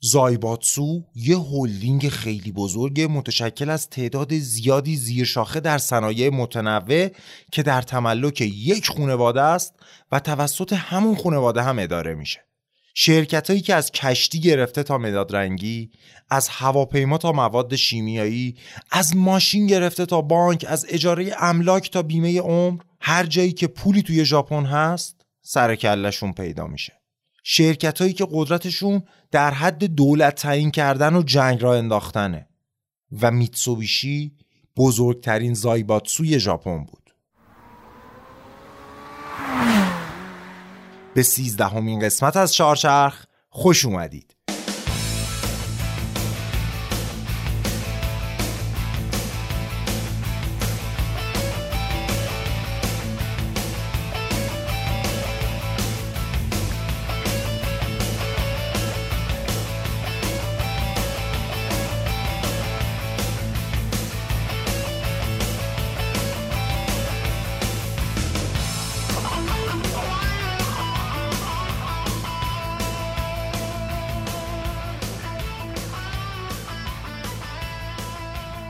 زایباتسو یه هلدینگ خیلی بزرگ متشکل از تعداد زیادی زیرشاخه در صنایع متنوع که در تملک یک خانواده است و توسط همون خانواده هم اداره میشه. شرکت هایی که از کشتی گرفته تا مداد رنگی، از هواپیما تا مواد شیمیایی، از ماشین گرفته تا بانک، از اجاره املاک تا بیمه عمر، هر جایی که پولی توی ژاپن هست، سر کلشون پیدا میشه. شرکت هایی که قدرتشون در حد دولت تعیین کردن و جنگ را انداختنه. و میتسوبیشی بزرگترین زایباتسوی ژاپن بود. به سیزدهمین قسمت از چهارچرخ خوش اومدید.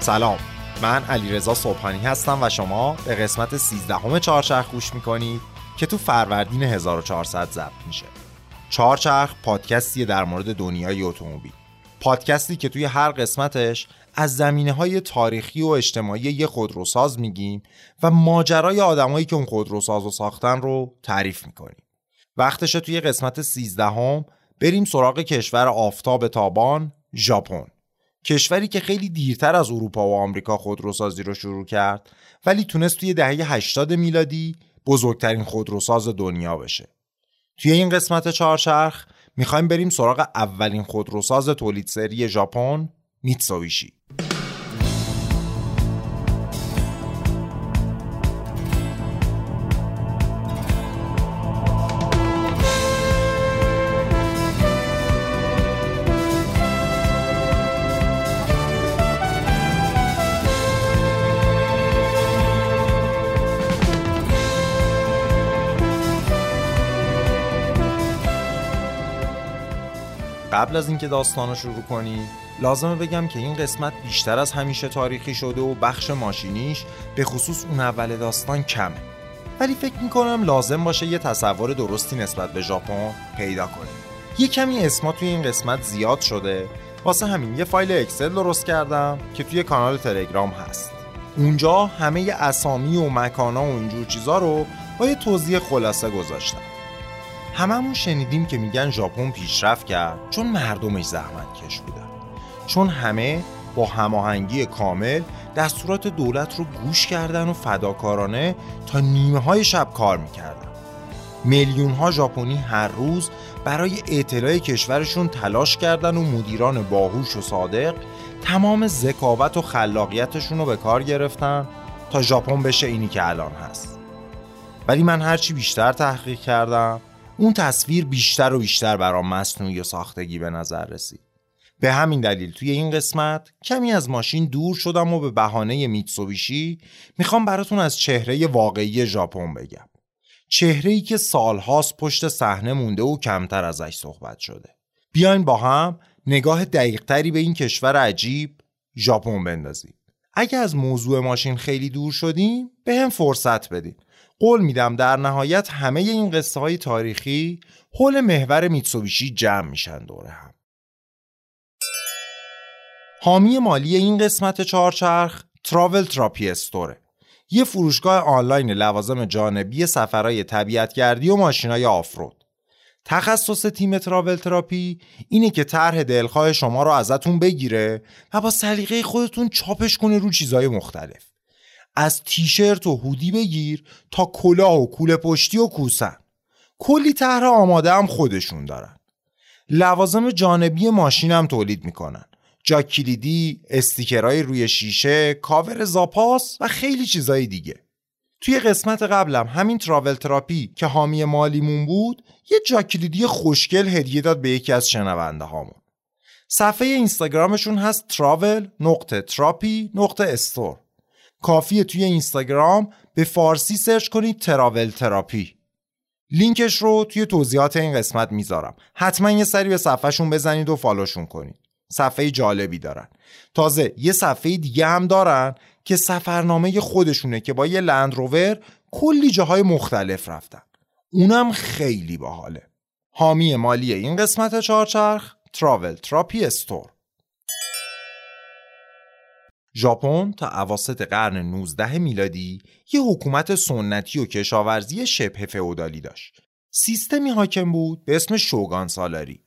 سلام. من علیرضا صبحانی هستم و شما به قسمت 13 همه چهارچرخ گوش می‌کنید که تو فروردین 1400 ضبط میشه. چهارچرخ پادکستی در مورد دنیای اتومبیل. پادکستی که توی هر قسمتش از زمینه های تاریخی و اجتماعی یه خودروساز میگیم و ماجرای آدمایی که اون خودروساز رو ساختن رو تعریف می‌کنیم. وقتش توی قسمت 13 هم بریم سراغ کشور آفتاب تابان ژاپن. کشوری که خیلی دیرتر از اروپا و آمریکا خودروسازی رو شروع کرد ولی تونست توی دهه 80 میلادی بزرگترین خودروساز دنیا بشه. توی این قسمت چهارچرخ می‌خوایم بریم سراغ اولین خودروساز تولید سری ژاپن میتسوبیشی. قبل از اینکه داستان رو شروع کنی لازمه بگم که این قسمت بیشتر از همیشه تاریخی شده و بخش ماشینیش به خصوص اون اول داستان کمه. ولی فکر می‌کنم لازم باشه یه تصور درستی نسبت به ژاپن پیدا کنیم. یه کمی اسما توی این قسمت زیاد شده. واسه همین یه فایل اکسل درست کردم که توی کانال تلگرام هست. اونجا همه اسامی و مکانا و اینجور چیزا رو با یه توضیح خلاصه گذاشتم. هممون شنیدیم که میگن ژاپن پیشرفت کرد چون مردمش زحمت کش بودن چون همه با هماهنگی کامل دستورات دولت رو گوش کردن و فداکارانه تا نیمه های شب کار می‌کردن. میلیون ها ژاپنی هر روز برای اطلاع کشورشون تلاش کردن و مدیران باهوش و صادق تمام ذکاوت و خلاقیتشون رو به کار گرفتن تا ژاپن بشه اینی که الان هست. ولی من هرچی بیشتر تحقیق کردم اون تصویر بیشتر و بیشتر برام مصنوعی و ساختگی به نظر رسید. به همین دلیل توی این قسمت کمی از ماشین دور شدم و به بهانه میتسوبیشی می‌خوام براتون از چهره واقعی ژاپن بگم. چهره ای که سالهاست پشت صحنه مونده و کمتر ازش صحبت شده. بیاین با هم نگاه دقیقتری به این کشور عجیب ژاپن بندازیم. اگه از موضوع ماشین خیلی دور شدیم به هم فرصت بدیم قول میدم در نهایت همه این قصه های تاریخی حول محور میتسوبیشی جمع میشن دوره هم. حامی مالی این قسمت چهارچرخ تراول تراپی استوره. یه فروشگاه آنلاین لوازم جانبی سفرهای طبیعتگردی و ماشینای آفرود. تخصص تیم تراول تراپی اینه که طرح دلخواه شما رو ازتون بگیره و با سلیقه خودتون چاپش کنه رو چیزهای مختلف. از تیشرت و هودی بگیر تا کلاه و کوله پشتی و کوسن. کلی طرح آماده هم خودشون دارن. لوازم جانبی ماشین هم تولید می‌کنن. جا کلیدی، استیکرهای روی شیشه، کاور زاپاس و خیلی چیزای دیگه. توی قسمت قبلم همین تراول تراپی که حامی مالیمون بود یه جا کلیدی خوشگل هدیه داد به یکی از شنونده هامون صفحه اینستاگرامشون هست استور. کافیه توی اینستاگرام به فارسی سرچ کنید تراول تراپی. لینکش رو توی توضیحات این قسمت می‌ذارم. حتما یه سری به صفحهشون بزنید و follow شون کنید. صفحه جالبی دارن. تازه یه صفحه دیگه هم دارن که سفرنامه خودشونه که با یه لندروور کلی جاهای مختلف رفتن. اونم خیلی باحاله. حامی مالی این قسمت چارچرخ تراول تراپی استور. ژاپن تا اواسط قرن 19 میلادی یه حکومت سنتی و کشاورزی شبه فئودالی داشت. سیستمی حاکم بود به اسم شوگان سالاری.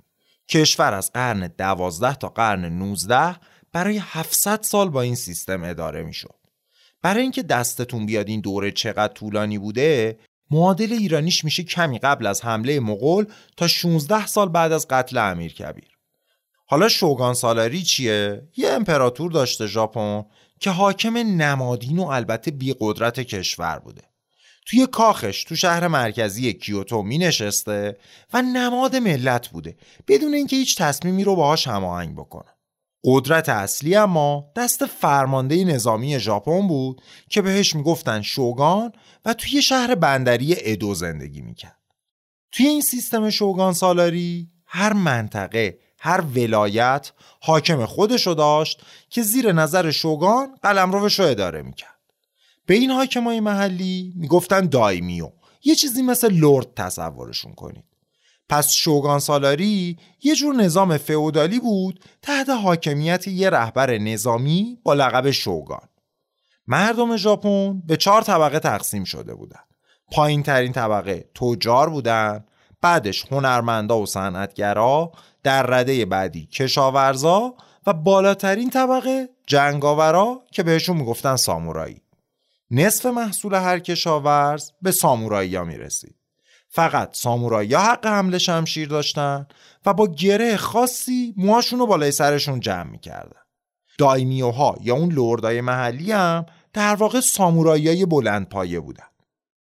کشور از قرن 12 تا قرن 19 برای 700 سال با این سیستم اداره می‌شد. برای اینکه دستتون بیاد این دوره چقدر طولانی بوده، معادل ایرانیش میشه کمی قبل از حمله مغول تا 16 سال بعد از قتل امیر کبیر. حالا شوگان سالاری چیه؟ یه امپراتور داشته ژاپن که حاکم نمادین و البته بی قدرت کشور بوده. توی کاخش تو شهر مرکزی کیوتو می نشسته و نماد ملت بوده بدون اینکه هیچ تصمیمی رو باهاش هماهنگ بکنه. قدرت اصلی اما دست فرمانده نظامی ژاپن بود که بهش می‌گفتن شوگان و توی شهر بندری ادو زندگی می‌کرد. توی این سیستم شوگان سالاری هر منطقه هر ولایت حاکم خودشو داشت که زیر نظر شوگان روش رو اداره می‌کرد. به این حاکمای محلی می‌گفتن دایمیو یه چیزی مثل لرد تصورشون کنید. پس شوگان سالاری یه جور نظام فئودالی بود تحت حاکمیت یه رهبر نظامی با لقب شوگان. مردم ژاپن به چهار طبقه تقسیم شده بودن. پایین ترین طبقه تجار بودن بعدش هنرمندا و صنعتگرا در رده بعدی کشاورزا و بالاترین طبقه جنگاورا که بهشون می‌گفتن سامورایی. نصف محصول هر کشاورز به سامورایی ها می‌رسید. فقط سامورایی ها حق حمله شمشیر داشتن و با گره خاصی موهاشون رو بالای سرشون جمع می‌کردن. دایمیوها یا اون لردای محلی هم در واقع سامورایی های بلند پایه بودن.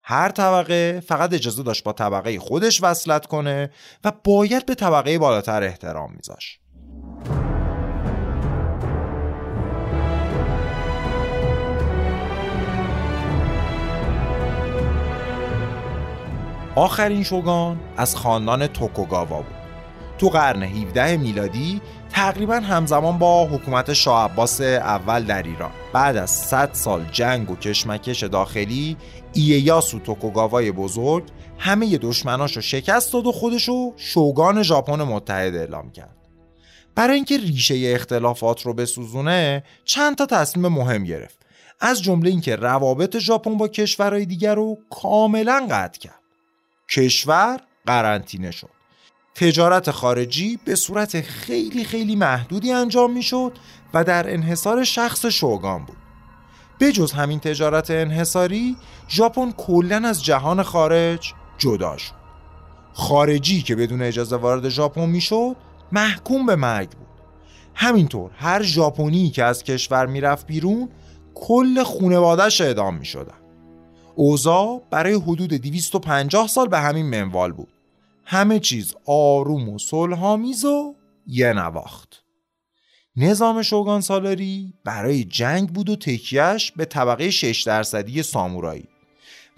هر طبقه فقط اجازه داشت با طبقه خودش وصلت کنه و باید به طبقه بالاتر احترام میذاش آخرین شوگان از خاندان توکوگاوا بود. تو قرن 17 میلادی تقریبا همزمان با حکومت شاه عباس اول در ایران. بعد از 100 سال جنگ و کشمکش داخلی اییاسو توکوگاوای بزرگ همه دشمناشو شکست داد و خودشو شوگان ژاپن متحد اعلام کرد. برای اینکه ریشه اختلافات رو بسوزونه چند تا تصمیم مهم گرفت. از جمله اینکه روابط ژاپن با کشورهای دیگر رو کاملا قطع کرد. کشور قرنطینه شد. تجارت خارجی به صورت خیلی خیلی محدودی انجام می‌شد و در انحصار شخص شوگان بود. بجز همین تجارت انحصاری ژاپن کلا از جهان خارج جدا شد. خارجی که بدون اجازه وارد ژاپن می‌شد محکوم به مرگ بود. همینطور هر ژاپنی که از کشور می‌رفت بیرون کل خونوادهش اعدام می‌شدن. اوضاع برای حدود 250 سال به همین منوال بود. همه چیز آروم و صلحآمیز و یه نواخت. نظام شوگان سالاری برای جنگ بود و تکیهش به طبقه 6 درصدی سامورایی.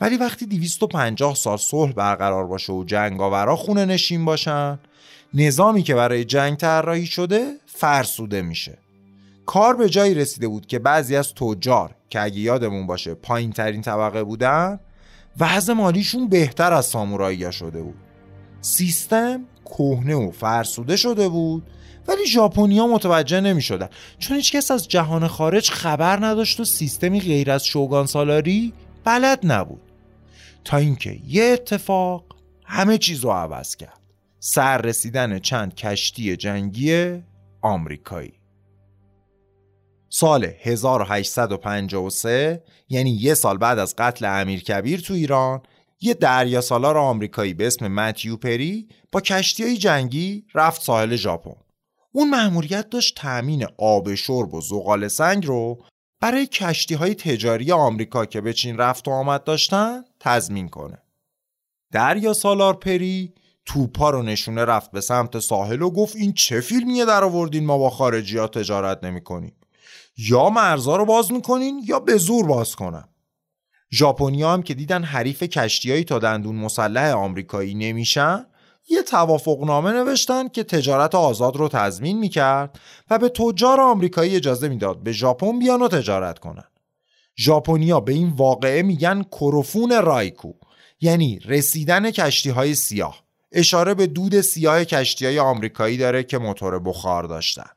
ولی وقتی 250 سال صلح برقرار باشه و جنگاورا خونه نشین باشن نظامی که برای جنگ طراحی شده فرسوده میشه. کار به جایی رسیده بود که بعضی از تجار که اگه یادمون باشه پایین ترین طبقه بودن وضع مالیشون بهتر از سامورایی شده بود. سیستم کهنه و فرسوده شده بود ولی ژاپنیا متوجه نمی شدن چون هیچ کس از جهان خارج خبر نداشت و سیستمی غیر از شوگان سالاری بلد نبود. تا اینکه یه اتفاق همه چیز رو عوض کرد. سر رسیدن چند کشتی جنگی آمریکایی. سال 1853 یعنی یه سال بعد از قتل امیر کبیر تو ایران یه دریا سالار آمریکایی به اسم متیو پری با کشتی های جنگی رفت ساحل ژاپن. اون مأموریت داشت تأمین آب شرب و زغال سنگ رو برای کشتی های تجاری آمریکا که به چین رفت و آمد داشتن تضمین کنه. دریا سالار پری توپا رو نشونه رفت به سمت ساحل و گفت این چه فیلمیه در آوردین ما با خارجی ها تجارت نمی کنیم. یا مرزا رو باز می‌کنین یا به زور باز کنم ژاپنیا هم که دیدن حریف کشتیایی تا دندون مسلح آمریکایی نمیشن یه توافقنامه نوشتن که تجارت آزاد رو تضمین می‌کرد و به تجار آمریکایی اجازه می‌داد به ژاپن بیان و تجارت کنن. ژاپنیا به این واقعه میگن کروفون رایکو یعنی رسیدن کشتی های سیاه اشاره به دود سیاه کشتی های آمریکایی داره که موتور بخار داشتن.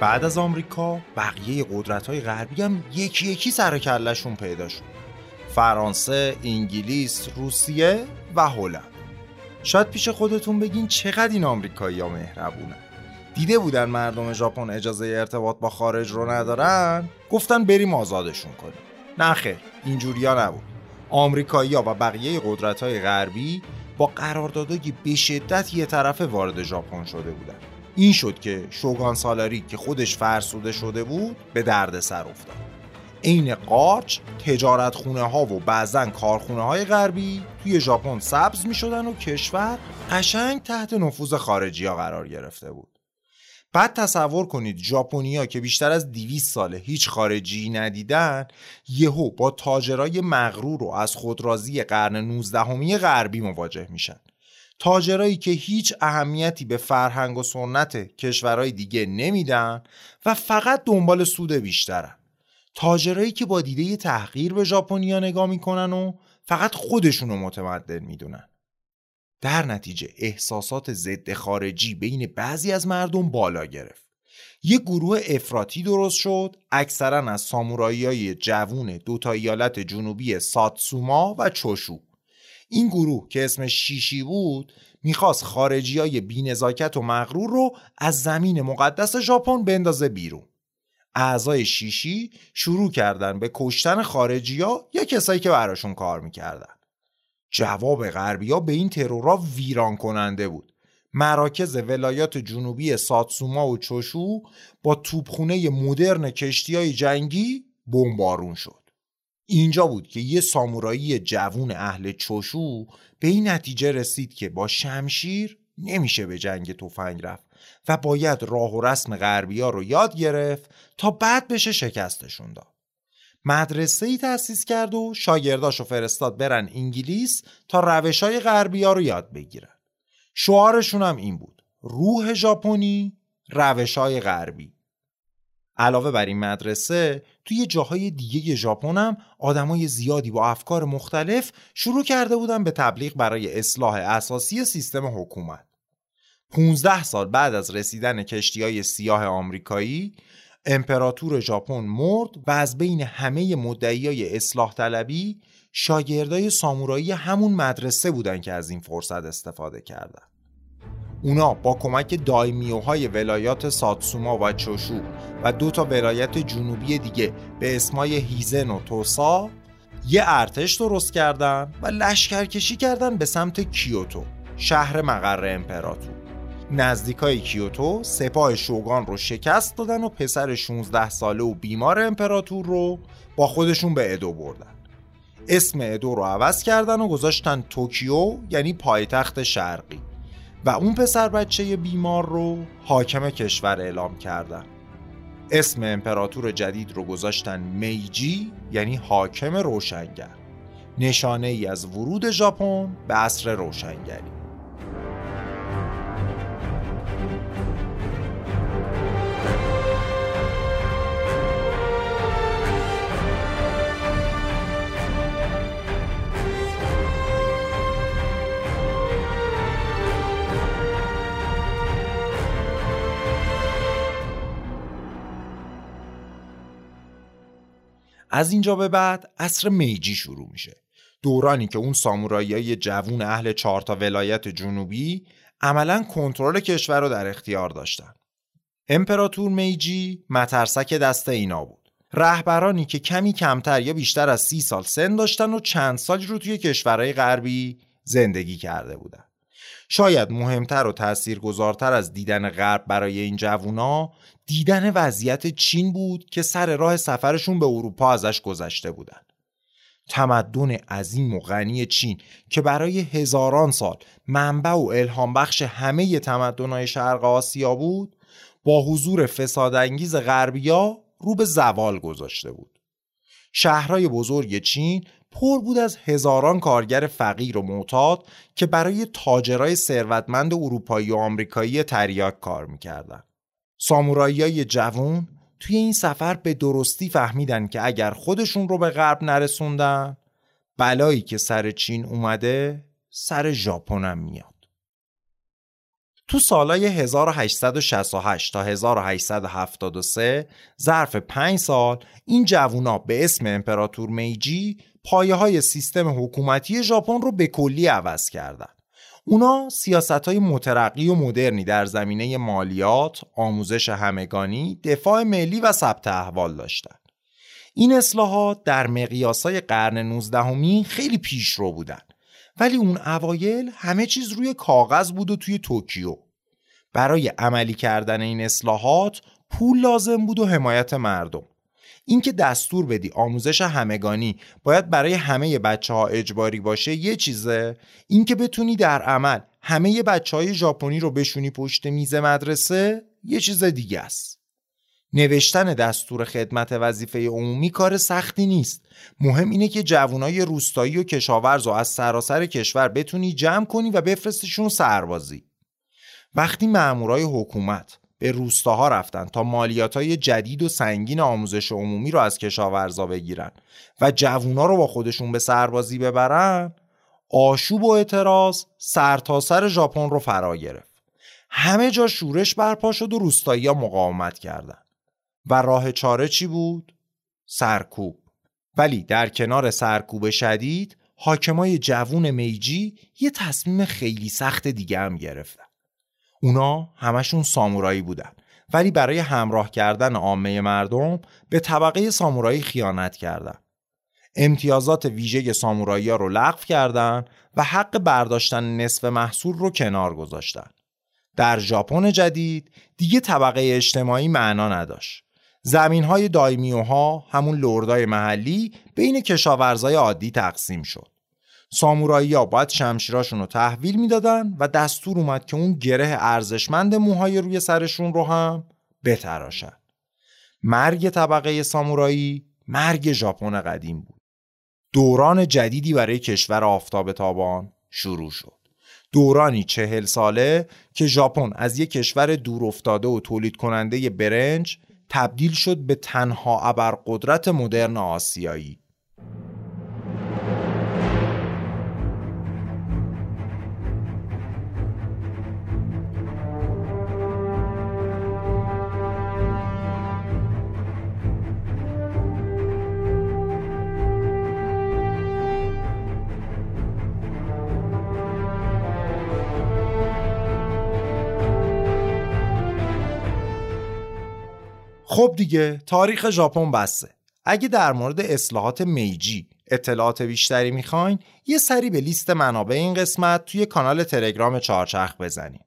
بعد از آمریکا بقیه قدرت های غربی هم یکی یکی سر کلشون پیدا شد. فرانسه، انگلیس، روسیه و هلند. شاید پیش خودتون بگین چقدر این آمریکایی ها مهربونن. دیده بودن مردم ژاپن اجازه ارتباط با خارج رو ندارن؟ گفتن بریم آزادشون کنیم. نه خیر اینجوریا نبود. آمریکایی ها و بقیه قدرت های غربی با قراردادهای به شدت یه طرفه وارد ژاپن شده بودن. این شد که شوگان سالاری که خودش فرسوده شده بود به درد سر افتاد. عین قارچ تجارت خونه ها و بعضا کارخونه های غربی توی ژاپن سبز می شدن و کشور قشنگ تحت نفوذ خارجی ها قرار گرفته بود. بعد تصور کنید ژاپنیا که بیشتر از 200 ساله هیچ خارجی ندیدن یهو با تاجرای مغرور و از خودرازی قرن 19 غربی مواجه میشن. تاجرایی که هیچ اهمیتی به فرهنگ و سنت کشورهای دیگه نمیدن و فقط دنبال سود بیشترن. تاجرایی که با دیده تحقیر به ژاپنیا نگاه می‌کنن و فقط خودشونو متمدن می‌دونن. در نتیجه احساسات ضد خارجی بین بعضی از مردم بالا گرفت. یک گروه افراطی درست شد اکثرا از سامورایی های جوون دو تا ایالت جنوبی ساتسوما و چوشو. این گروه که اسمش شیشی بود می‌خواست خارجی های بینزاکت و مغرور رو از زمین مقدس ژاپن بندازه بیرون. اعضای شیشی شروع کردن به کشتن خارجی ها یا کسایی که براشون کار می‌کردن. جواب غربی ها به این ترورا ویران کننده بود. مراکز ولایات جنوبی ساتسوما و چوشو با توپخونه مدرن کشتی های جنگی بمبارون شد. اینجا بود که یه سامورایی جوون اهل چوشو به این نتیجه رسید که با شمشیر نمیشه به جنگ تفنگ رفت و باید راه و رسم غربی ها رو یاد گرفت تا بعد بشه شکستشون داد. مدرسه ای تأسیس کرد و شاگرداشو فرستاد برن انگلیس تا روش های غربی ها رو یاد بگیرن. شعارشون هم این بود. روح ژاپنی، روش های غربی. علاوه بر این مدرسه توی جاهای دیگه ژاپن هم آدمای زیادی با افکار مختلف شروع کرده بودن به تبلیغ برای اصلاح اساسی سیستم حکومت. 15 سال بعد از رسیدن کشتی های سیاه آمریکایی امپراتور ژاپن مرد و از بین همه مدعیای اصلاح طلبی شاگردای سامورایی همون مدرسه بودن که از این فرصت استفاده کردن. اونا با کمک دایمیوهای ولایات ساتسوما و چوشو و دو تا ولایت جنوبی دیگه به اسمای هیزن و توسا یه ارتش درست کردن و لشکرکشی کردن به سمت کیوتو شهر مقر امپراتور. نزدیکای کیوتو سپاه شوگان رو شکست دادن و پسر 16 ساله و بیمار امپراتور رو با خودشون به ادو بردن. اسم ادو رو عوض کردن و گذاشتن توکیو یعنی پایتخت شرقی. و اون پسر بچه بیمار رو حاکم کشور اعلام کردن. اسم امپراتور جدید رو گذاشتن میجی یعنی حاکم روشنگر. نشانه ای از ورود ژاپن به عصر روشنگری. از اینجا به بعد عصر میجی شروع میشه. دورانی که اون سامورایی جوون اهل چهارتا ولایت جنوبی عملا کنترل کشور رو در اختیار داشتن. امپراتور میجی مترسک دست اینا بود. رهبرانی که کمی کمتر یا بیشتر از سی سال سن داشتن و چند سال رو توی کشورهای غربی زندگی کرده بودن. شاید مهمتر و تاثیرگذارتر از دیدن غرب برای این جوونا دیدن وضعیت چین بود که سر راه سفرشون به اروپا ازش گذشته بودن تمدن عظیم و غنی چین که برای هزاران سال منبع و الهام بخش همه تمدنهای شرق آسیا بود با حضور فسادانگیز غربیا رو به زوال گذاشته بود شهرهای بزرگ چین پر بود از هزاران کارگر فقیر و معتاد که برای تاجرای ثروتمند اروپایی و آمریکایی تریاک کار می‌کردن. سامورایی جوون توی این سفر به درستی فهمیدن که اگر خودشون رو به غرب نرسوندن بلایی که سر چین اومده سر ژاپن هم میاد. تو سالهای 1868 تا 1873 ظرف 5 سال این جوونا به اسم امپراتور میجی پایه های سیستم حکومتی ژاپن رو به کلی عوض کردن. اونا سیاست های مترقی و مدرنی در زمینه مالیات، آموزش همگانی، دفاع ملی و ثبت احوال داشتند. این اصلاحات در مقیاسای قرن 19 خیلی پیشرو بودن ولی اون اوایل همه چیز روی کاغذ بود و توی توکیو. برای عملی کردن این اصلاحات پول لازم بود و حمایت مردم. اینکه دستور بدی آموزش همگانی باید برای همه بچه ها اجباری باشه یه چیزه؟ اینکه بتونی در عمل همه بچه های ژاپنی رو بشونی پشت میز مدرسه یه چیز دیگه است. نوشتن دستور خدمت وظیفه عمومی کار سختی نیست. مهم اینه که جوانای روستایی و کشاورز و از سراسر کشور بتونی جمع کنی و بفرستشون سربازی. وقتی مامورای حکومت به روستاها رفتن تا مالیات های جدید و سنگین آموزش عمومی رو از کشاورزا بگیرن و جوونا رو با خودشون به سربازی ببرن آشوب و اعتراض سرتاسر سر ژاپن رو فرا گرفت. همه جا شورش برپا شد و روستایی ها مقاومت کردند و راه چاره چی بود؟ سرکوب. ولی در کنار سرکوب شدید حاکمای جوون میجی یه تصمیم خیلی سخت دیگه هم گرفتن. اونا همشون سامورایی بودن. ولی برای همراه کردن عامه مردم به طبقه سامورایی خیانت کردن. امتیازات ویژه سامورایی ها رو لغو کردن و حق برداشتن نصف محصول رو کنار گذاشتن. در ژاپن جدید دیگه طبقه اجتماعی معنا نداشت. زمین های دایمیوها همون لردای محلی بین کشاورزای عادی تقسیم شد. سامورایی ها باید شمشیراشون رو تحویل می‌دادن و دستور اومد که اون گره ارزشمند موهای روی سرشون رو هم بتراشن. مرگ طبقه سامورایی مرگ ژاپن قدیم بود. دوران جدیدی برای کشور آفتاب تابان شروع شد. دورانی چهل ساله که ژاپن از یک کشور دور افتاده و تولید کننده برنج تبدیل شد به تنها ابرقدرت مدرن آسیایی. خب دیگه تاریخ ژاپن بسته. اگه در مورد اصلاحات میجی اطلاعات بیشتری می‌خواین یه سری به لیست منابع این قسمت توی کانال تلگرام چارچرخ بزنین.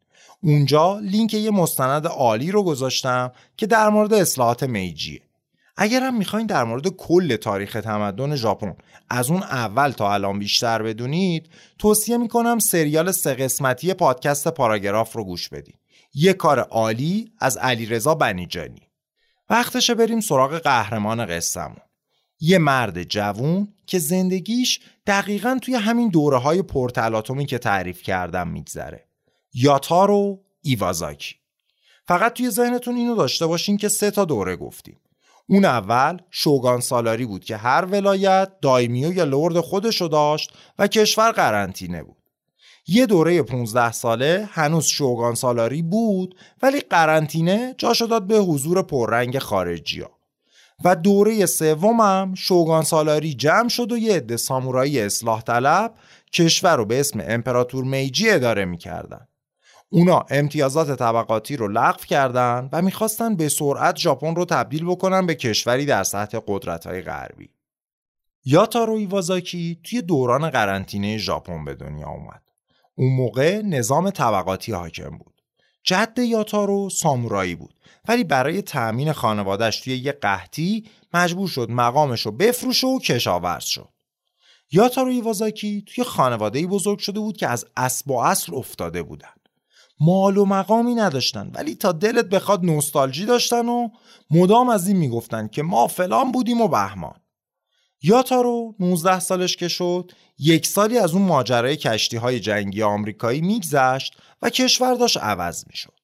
اونجا لینک یه مستند عالی رو گذاشتم که در مورد اصلاحات میجیه. اگرم می‌خواین در مورد کل تاریخ تمدن ژاپن از اون اول تا الان بیشتر بدونید توصیه می‌کنم سریال سه قسمتی پادکست پاراگراف رو گوش بدین. یه کار عالی از علیرضا بنیجانی. وقتشه بریم سراغ قهرمان قصهمون. یه مرد جوون که زندگیش دقیقا توی همین دوره های پرتلاتومی که تعریف کردم میگذره. یاتارو ایوازاکی. فقط توی ذهنتون اینو داشته باشین که سه تا دوره گفتیم. اون اول شوگان سالاری بود که هر ولایت دایمیو یا لرد خودشو داشت و کشور قرنطینه بود. یه دوره 15 ساله هنوز شوگان سالاری بود ولی قرنطینه جاشو داد به حضور پررنگ خارجی ها. و دوره سومم شوگان سالاری جمع شد و یه عده سامورایی اصلاح طلب کشور رو به اسم امپراتور میجی اداره می‌کردن. اونا امتیازات طبقاتی رو لغو کردن و می‌خواستن به سرعت ژاپن رو تبدیل بکنن به کشوری در سطح قدرت های غربی. یاتارو ایوازاکی توی دوران قرنطینه ژاپن به دنیا اومد. اون موقع نظام طبقاتی حاکم بود. جد یاتارو سامورایی بود. ولی برای تأمین خانوادش توی یه قحطی مجبور شد مقامش رو بفروشه و کشاورز شد. یاتارو ایوازاکی توی خانواده بزرگ شده بود که از اسب و اصل افتاده بودن. مال و مقامی نداشتن ولی تا دلت بخواد نوستالژی داشتن و مدام از این می‌گفتن که ما فلان بودیم و بهمان. یاتارو 19 سالش که شد یک سالی از اون ماجرای کشتی های جنگی آمریکایی میگذشت و کشور داشت عوض می‌شد.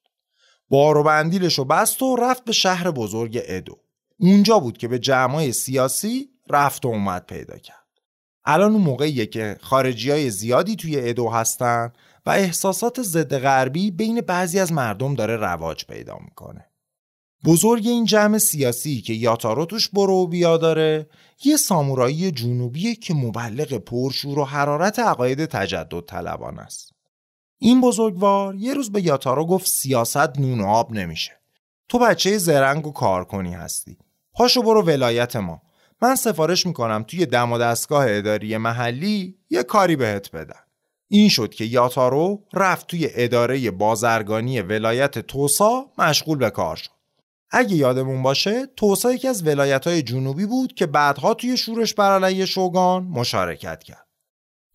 بار و بندیلش بست و رفت به شهر بزرگ ادو. اونجا بود که به جمعای سیاسی رفت و اومد پیدا کرد. الان اون موقعیه که خارجی های زیادی توی ادو هستن و احساسات ضد غربی بین بعضی از مردم داره رواج پیدا می‌کنه. بزرگ این جمع سیاسی که یاتارو توش برو و بیا داره یه سامورایی جنوبیه که مبلغ پرشور و حرارت عقاید تجدد طلبان است. این بزرگوار یه روز به یاتارو گفت سیاست نون و آب نمیشه. تو بچه زرنگ و کارکنی هستی. پاشو برو ولایت ما. من سفارش می‌کنم توی دم و دستگاه اداری محلی یه کاری بهت بدن. این شد که یاتارو رفت توی اداره بازرگانی ولایت توسا مشغول به کار شد. اگه یادمون باشه توسا یکی از ولایت های جنوبی بود که بعدها توی شورش بر علیه شوگان مشارکت کرد.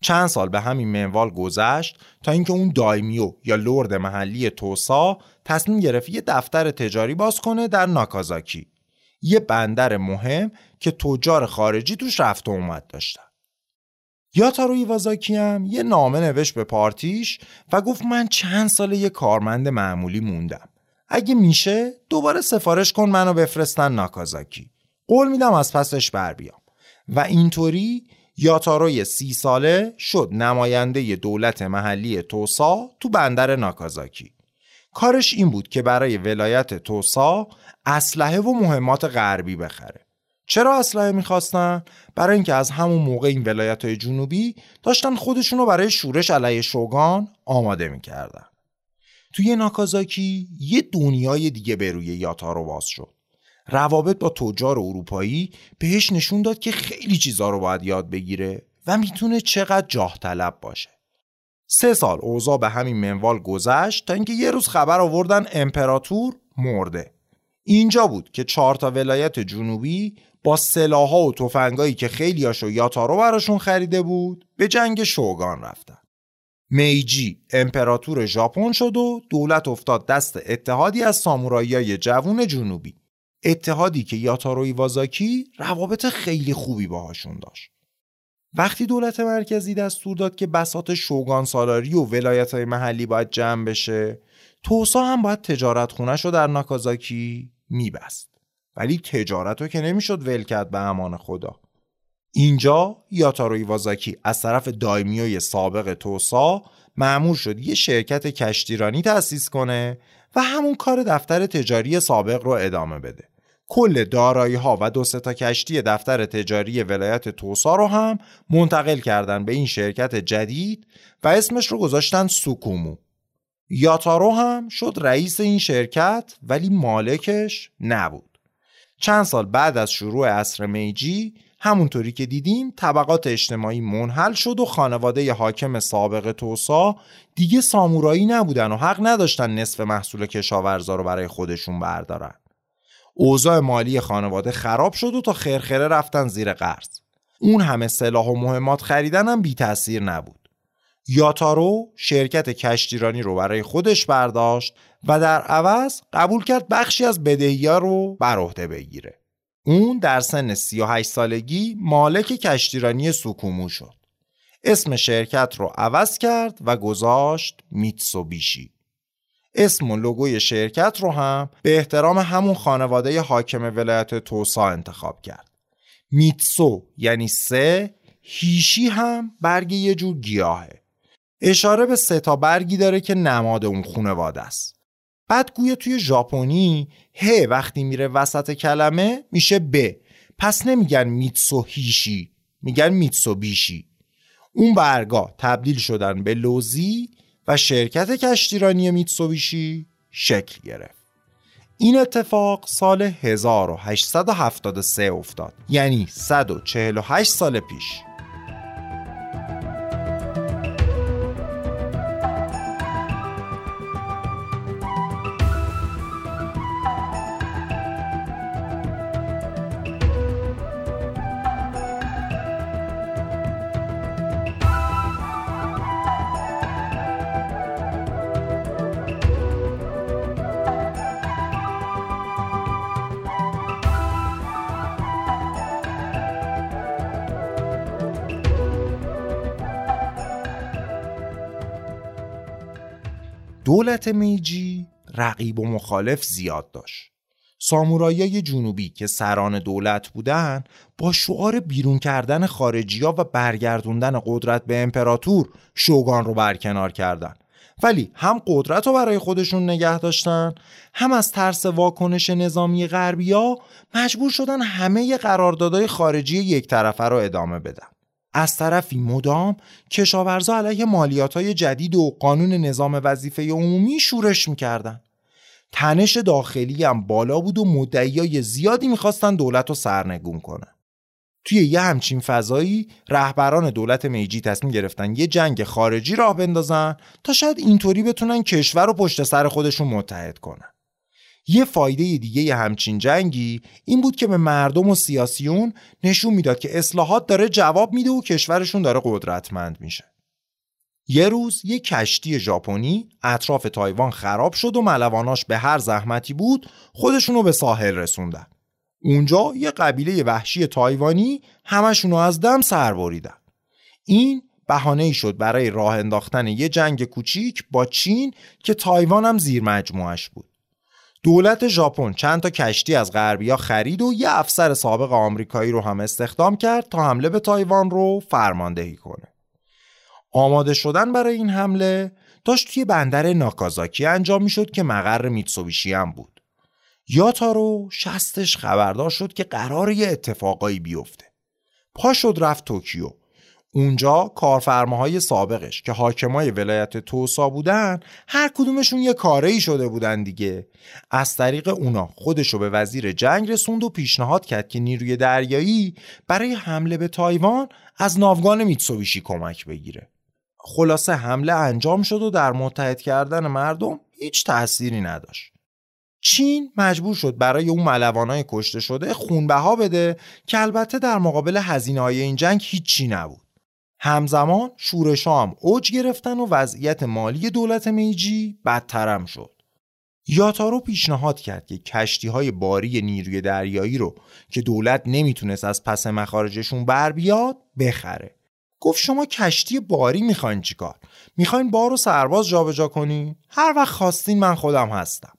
چند سال به همین منوال گذشت تا اینکه اون دایمیو یا لرد محلی توسا تصمیم گرفت یه دفتر تجاری باز کنه در ناکازاکی. یه بندر مهم که تجار خارجی توش رفت و اومد داشتن. یاتارو ایوازاکی هم یه نامه نوشت به پارتیش و گفت من چند سال یه کارمند معمولی موندم. اگه میشه دوباره سفارش کن منو بفرستن ناکازاکی. قول میدم از پسش بر بیام. و اینطوری یاتاروی سی ساله شد نماینده دولت محلی توسا تو بندر ناکازاکی. کارش این بود که برای ولایت توسا اسلحه و مهمات غربی بخره. چرا اسلحه می‌خواستن؟ برای اینکه از همون موقع این ولایت های جنوبی داشتن خودشون برای شورش علیه شوگان آماده می‌کردن. توی ناکازاکی یه دنیای دیگه به روی یاتارو باز شد. روابط با تجار اروپایی بهش نشون داد که خیلی چیزا رو باید یاد بگیره و می‌تونه چقدر جاه طلب باشه. سه سال اوضاع به همین منوال گذشت تا اینکه یه روز خبر آوردن امپراتور مرده. اینجا بود که چهار تا ولایت جنوبی با سلاحها و تفنگایی که خیلیاشو یاتارو براشون خریده بود به جنگ شوگان رفتن. میجی امپراتور ژاپن شد و دولت افتاد دست اتحادی از ساموراییای جوون جنوبی. اتحادی که یاتارو ایوازاکی روابط خیلی خوبی باهاشون داشت. وقتی دولت مرکزی دستور داد که بسات شوگان سالاری و ولایت های محلی باید جمع بشه توسا هم باید تجارت خونش رو در ناکازاکی میبست. ولی تجارت رو که نمی‌شد ول کرد به امان خدا. اینجا یاتارو ایوازاکی از طرف دایمیوی سابق توسا معمور شد یه شرکت کشتیرانی تأسیس کنه و همون کار دفتر تجاری سابق رو ادامه بده. کل دارایی ها و دو تا کشتی دفتر تجاری ولایت توسا رو هم منتقل کردن به این شرکت جدید و اسمش رو گذاشتن سوکومو. یاتارو هم شد رئیس این شرکت ولی مالکش نبود. چند سال بعد از شروع عصر میجی همونطوری که دیدیم طبقات اجتماعی منحل شد و خانواده حاکم سابق توسا دیگه سامورایی نبودن و حق نداشتن نصف محصول کشاورزا رو برای خودشون بردارن. اوضاع مالی خانواده خراب شد و تا خرخره رفتن زیر قرض. اون همه سلاح و مهمات خریدن هم بی تاثیر نبود. یاتارو شرکت کشتیرانی رو برای خودش برداشت و در عوض قبول کرد بخشی از بدهی رو بر عهده بگیره. اون در سن 38 سالگی مالک کشتیرانی سوکومو شد اسم شرکت رو عوض کرد و گذاشت میتسوبیشی اسم و لوگوی شرکت رو هم به احترام همون خانواده حاکم ولایت توسا انتخاب کرد. میتسو یعنی سه هیشی هم برگ یه جور گیاهه. اشاره به سه تا برگی داره که نماد اون خونواده است. بعد گویا توی ژاپنی ه وقتی میره وسط کلمه میشه ب. پس نمیگن میتسو هیشی میگن میتسو بیشی. اون برگا تبدیل شدن به لوزی و شرکت کشتیرانی میتسوبیشی شکل گرفت. این اتفاق سال 1873 افتاد یعنی 148 سال پیش دولت میجی رقیب و مخالف زیاد داشت. سامورایی جنوبی که سران دولت بودن با شعار بیرون کردن خارجی ها و برگردوندن قدرت به امپراتور شوگان رو برکنار کردن. ولی هم قدرت رو برای خودشون نگه داشتن هم از ترس واکنش نظامی غربیا مجبور شدن همه قراردادهای خارجی یک طرفه رو ادامه بدن. از طرفی مدام کشاورزا علیه مالیات های جدید و قانون نظام وظیفه عمومی شورش می‌کردن. تنش داخلی هم بالا بود و مدعیای زیادی می‌خواستن دولت رو سرنگون کنن. توی یه همچین فضایی رهبران دولت میجی تصمیم گرفتن یه جنگ خارجی راه بندازن تا شاید اینطوری بتونن کشور رو پشت سر خودشون متحد کنن. یه فایده دیگه یه همچین جنگی این بود که به مردم و سیاسیون نشون می‌داد که اصلاحات داره جواب میده و کشورشون داره قدرتمند میشه. یه روز یه کشتی ژاپنی اطراف تایوان خراب شد و ملواناش به هر زحمتی بود خودشونو به ساحل رسوندن. اونجا یه قبیله وحشی تایوانی همشونو از دم سر بریدن. این بهانه شد برای راه انداختن یه جنگ کوچیک با چین که تایوان هم زیر مجموعش بود. دولت ژاپن چند تا کشتی از غربیا خرید و یه افسر سابق آمریکایی رو هم استخدام کرد تا حمله به تایوان رو فرماندهی کنه. آماده شدن برای این حمله داشت توی بندر ناکازاکی انجام می‌شد که مقر میتسوبیشی هم بود. یاتارو شستش خبردار شد که قرار یه اتفاقایی بیفته. پا شد رفت توکیو. اونجا کارفرماهای سابقش که حاکمای ولایت توسا بودن هر کدومشون یه کاره ای شده بودن دیگه. از طریق اونا خودشو به وزیر جنگ رسوند و پیشنهاد کرد که نیروی دریایی برای حمله به تایوان از ناوگان میتسوبیشی کمک بگیره. خلاصه حمله انجام شد و در متحد کردن مردم هیچ تأثیری نداشت. چین مجبور شد برای اون ملوانای کشته شده خونبها بده که البته در مقابل هزینه های این جنگ هیچی نبود. همزمان شورش هم اوج گرفتن و وضعیت مالی دولت میجی بدترم شد. یاتارو پیشنهاد کرد که کشتی های باری نیروی دریایی رو که دولت نمی‌تونست از پس مخارجشون بر بیاد بخره. گفت شما کشتی باری می‌خواین چیکار؟ می‌خواین بار و سرباز جابجا کنی؟ هر وقت خواستین من خودم هستم.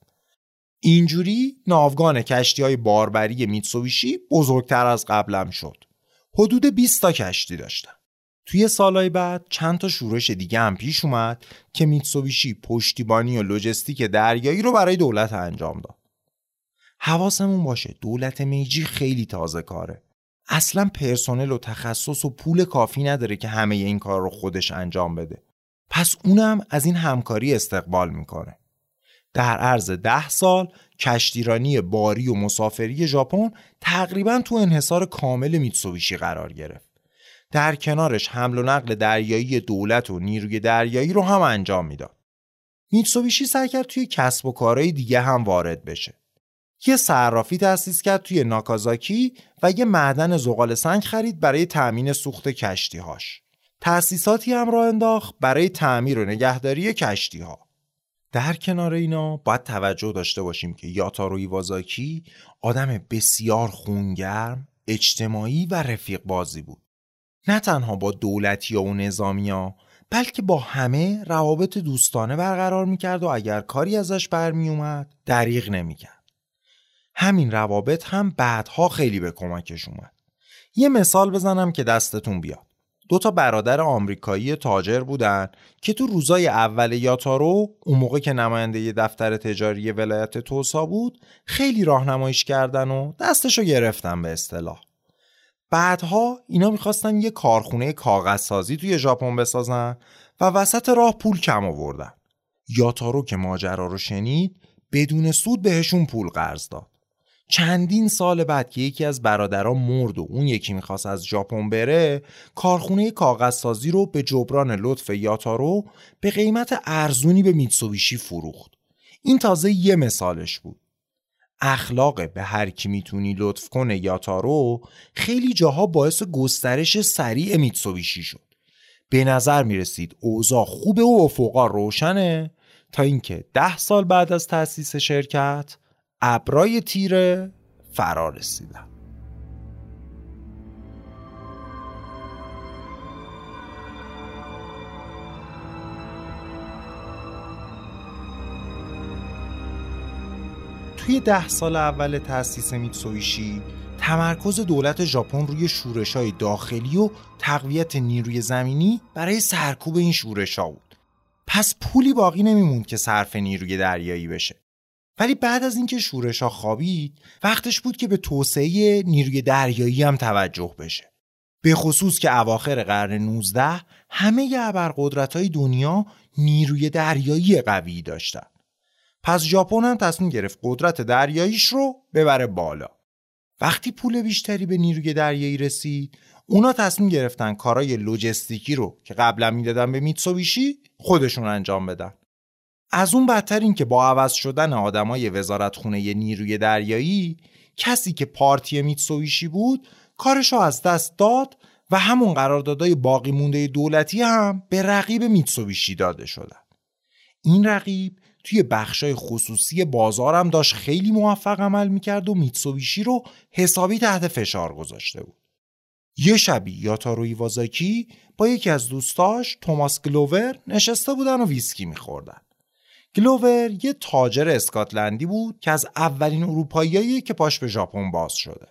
اینجوری ناوگان کشتی های باربری میتسوبیشی بزرگتر از قبلم شد. حدود 20 تا کشتی داشتم توی سالهای بعد چند تا شورش دیگه هم پیش اومد که میتسوبیشی پشتیبانی و لوجستیک دریایی رو برای دولت انجام داد. حواسمون باشه دولت میجی خیلی تازه کاره. اصلا پرسنل و تخصص و پول کافی نداره که همه این کار رو خودش انجام بده. پس اونم از این همکاری استقبال می‌کنه. در عرض ده سال کشتیرانی باری و مسافری ژاپن تقریبا تو انحصار کامل میتسوبیشی قرار گرفت. در کنارش حمل و نقل دریایی دولت و نیروی دریایی رو هم انجام می‌داد. میتسوبیشی سعی کرد توی کسب و کارهای دیگه هم وارد بشه. یه صرافی تأسیس کرد توی ناکازاکی و یه معدن زغال سنگ خرید برای تأمین سوخت کشتیهاش. تأسیساتی هم را انداخت برای تعمیر و نگهداری کشتی ها. در کنار اینا باید توجه داشته باشیم که یاتارو ایوازاکی آدم بسیار خونگرم، اجتماعی و رفیق بازی بود. نه تنها با دولتی و نظامی ها بلکه با همه روابط دوستانه برقرار می‌کرد و اگر کاری ازش برمیومد دریغ نمی‌کرد. همین روابط هم بعدها خیلی به کمکش اومد. یه مثال بزنم که دستتون بیاد. دو تا برادر آمریکایی تاجر بودن که تو روزای اول یاتارو اون موقع که نماینده دفتر تجاری ولایت توسا بود خیلی راهنماییش کردن و دستشو گرفتن به اصطلاح. بعدها اینا می‌خواستن یه کارخونه کاغذسازی توی ژاپن بسازن و وسط راه پول کم آوردن. یاتارو که ماجرا رو شنید بدون سود بهشون پول قرض داد. چندین سال بعد که یکی از برادران مرد و اون یکی می‌خواست از ژاپن بره کارخونه کاغذسازی رو به جبران لطف یاتارو به قیمت ارزونی به میتسوبیشی فروخت این تازه یه مثالش بود اخلاق به هر کی می‌تونی لطف کنه یاتارو خیلی جاها باعث گسترش سریع میتسوبیشی شد. به نظر می‌رسید اوضاع خوبه و افقا روشنه؟ تا اینکه ده سال بعد از تأسیس شرکت ابرای تیره فرا رسیدن. توی ده سال اول تأسیس میتسویشی تمرکز دولت ژاپن روی شورش های داخلی و تقویت نیروی زمینی برای سرکوب این شورش ها بود. پس پولی باقی نمیموند که صرف نیروی دریایی بشه. ولی بعد از اینکه شورش ها خوابید وقتش بود که به توسعه نیروی دریایی هم توجه بشه. به خصوص که اواخر قرن 19 همه های دنیا نیروی دریایی قوی داشتن. پس ژاپن هم تصمیم گرفت قدرت دریاییش رو ببره بالا. وقتی پول بیشتری به نیروی دریایی رسید اونا تصمیم گرفتن کارای لوجستیکی رو که قبلا می‌دادن به میتسوبیشی خودشون انجام بدن از اون بدتر این که با عوض شدن آدمای وزارت خونه نیروی دریایی کسی که پارتی میتسوبیشی بود کارش رو از دست داد و همون قراردادهای باقی مونده دولتی هم به رقیب میتسوبیشی داده شدن این رقیب توی بخشای خصوصی بازارم داشت خیلی موفق عمل می‌کرد و میتسوبیشی رو حسابی تحت فشار گذاشته بود. یه شبی یاتارو ایوازاکی با یکی از دوستاش توماس گلوور نشسته بودن و ویسکی میخوردن. گلوور یه تاجر اسکاتلندی بود که از اولین اروپاییایی که پاش به ژاپن باز شده.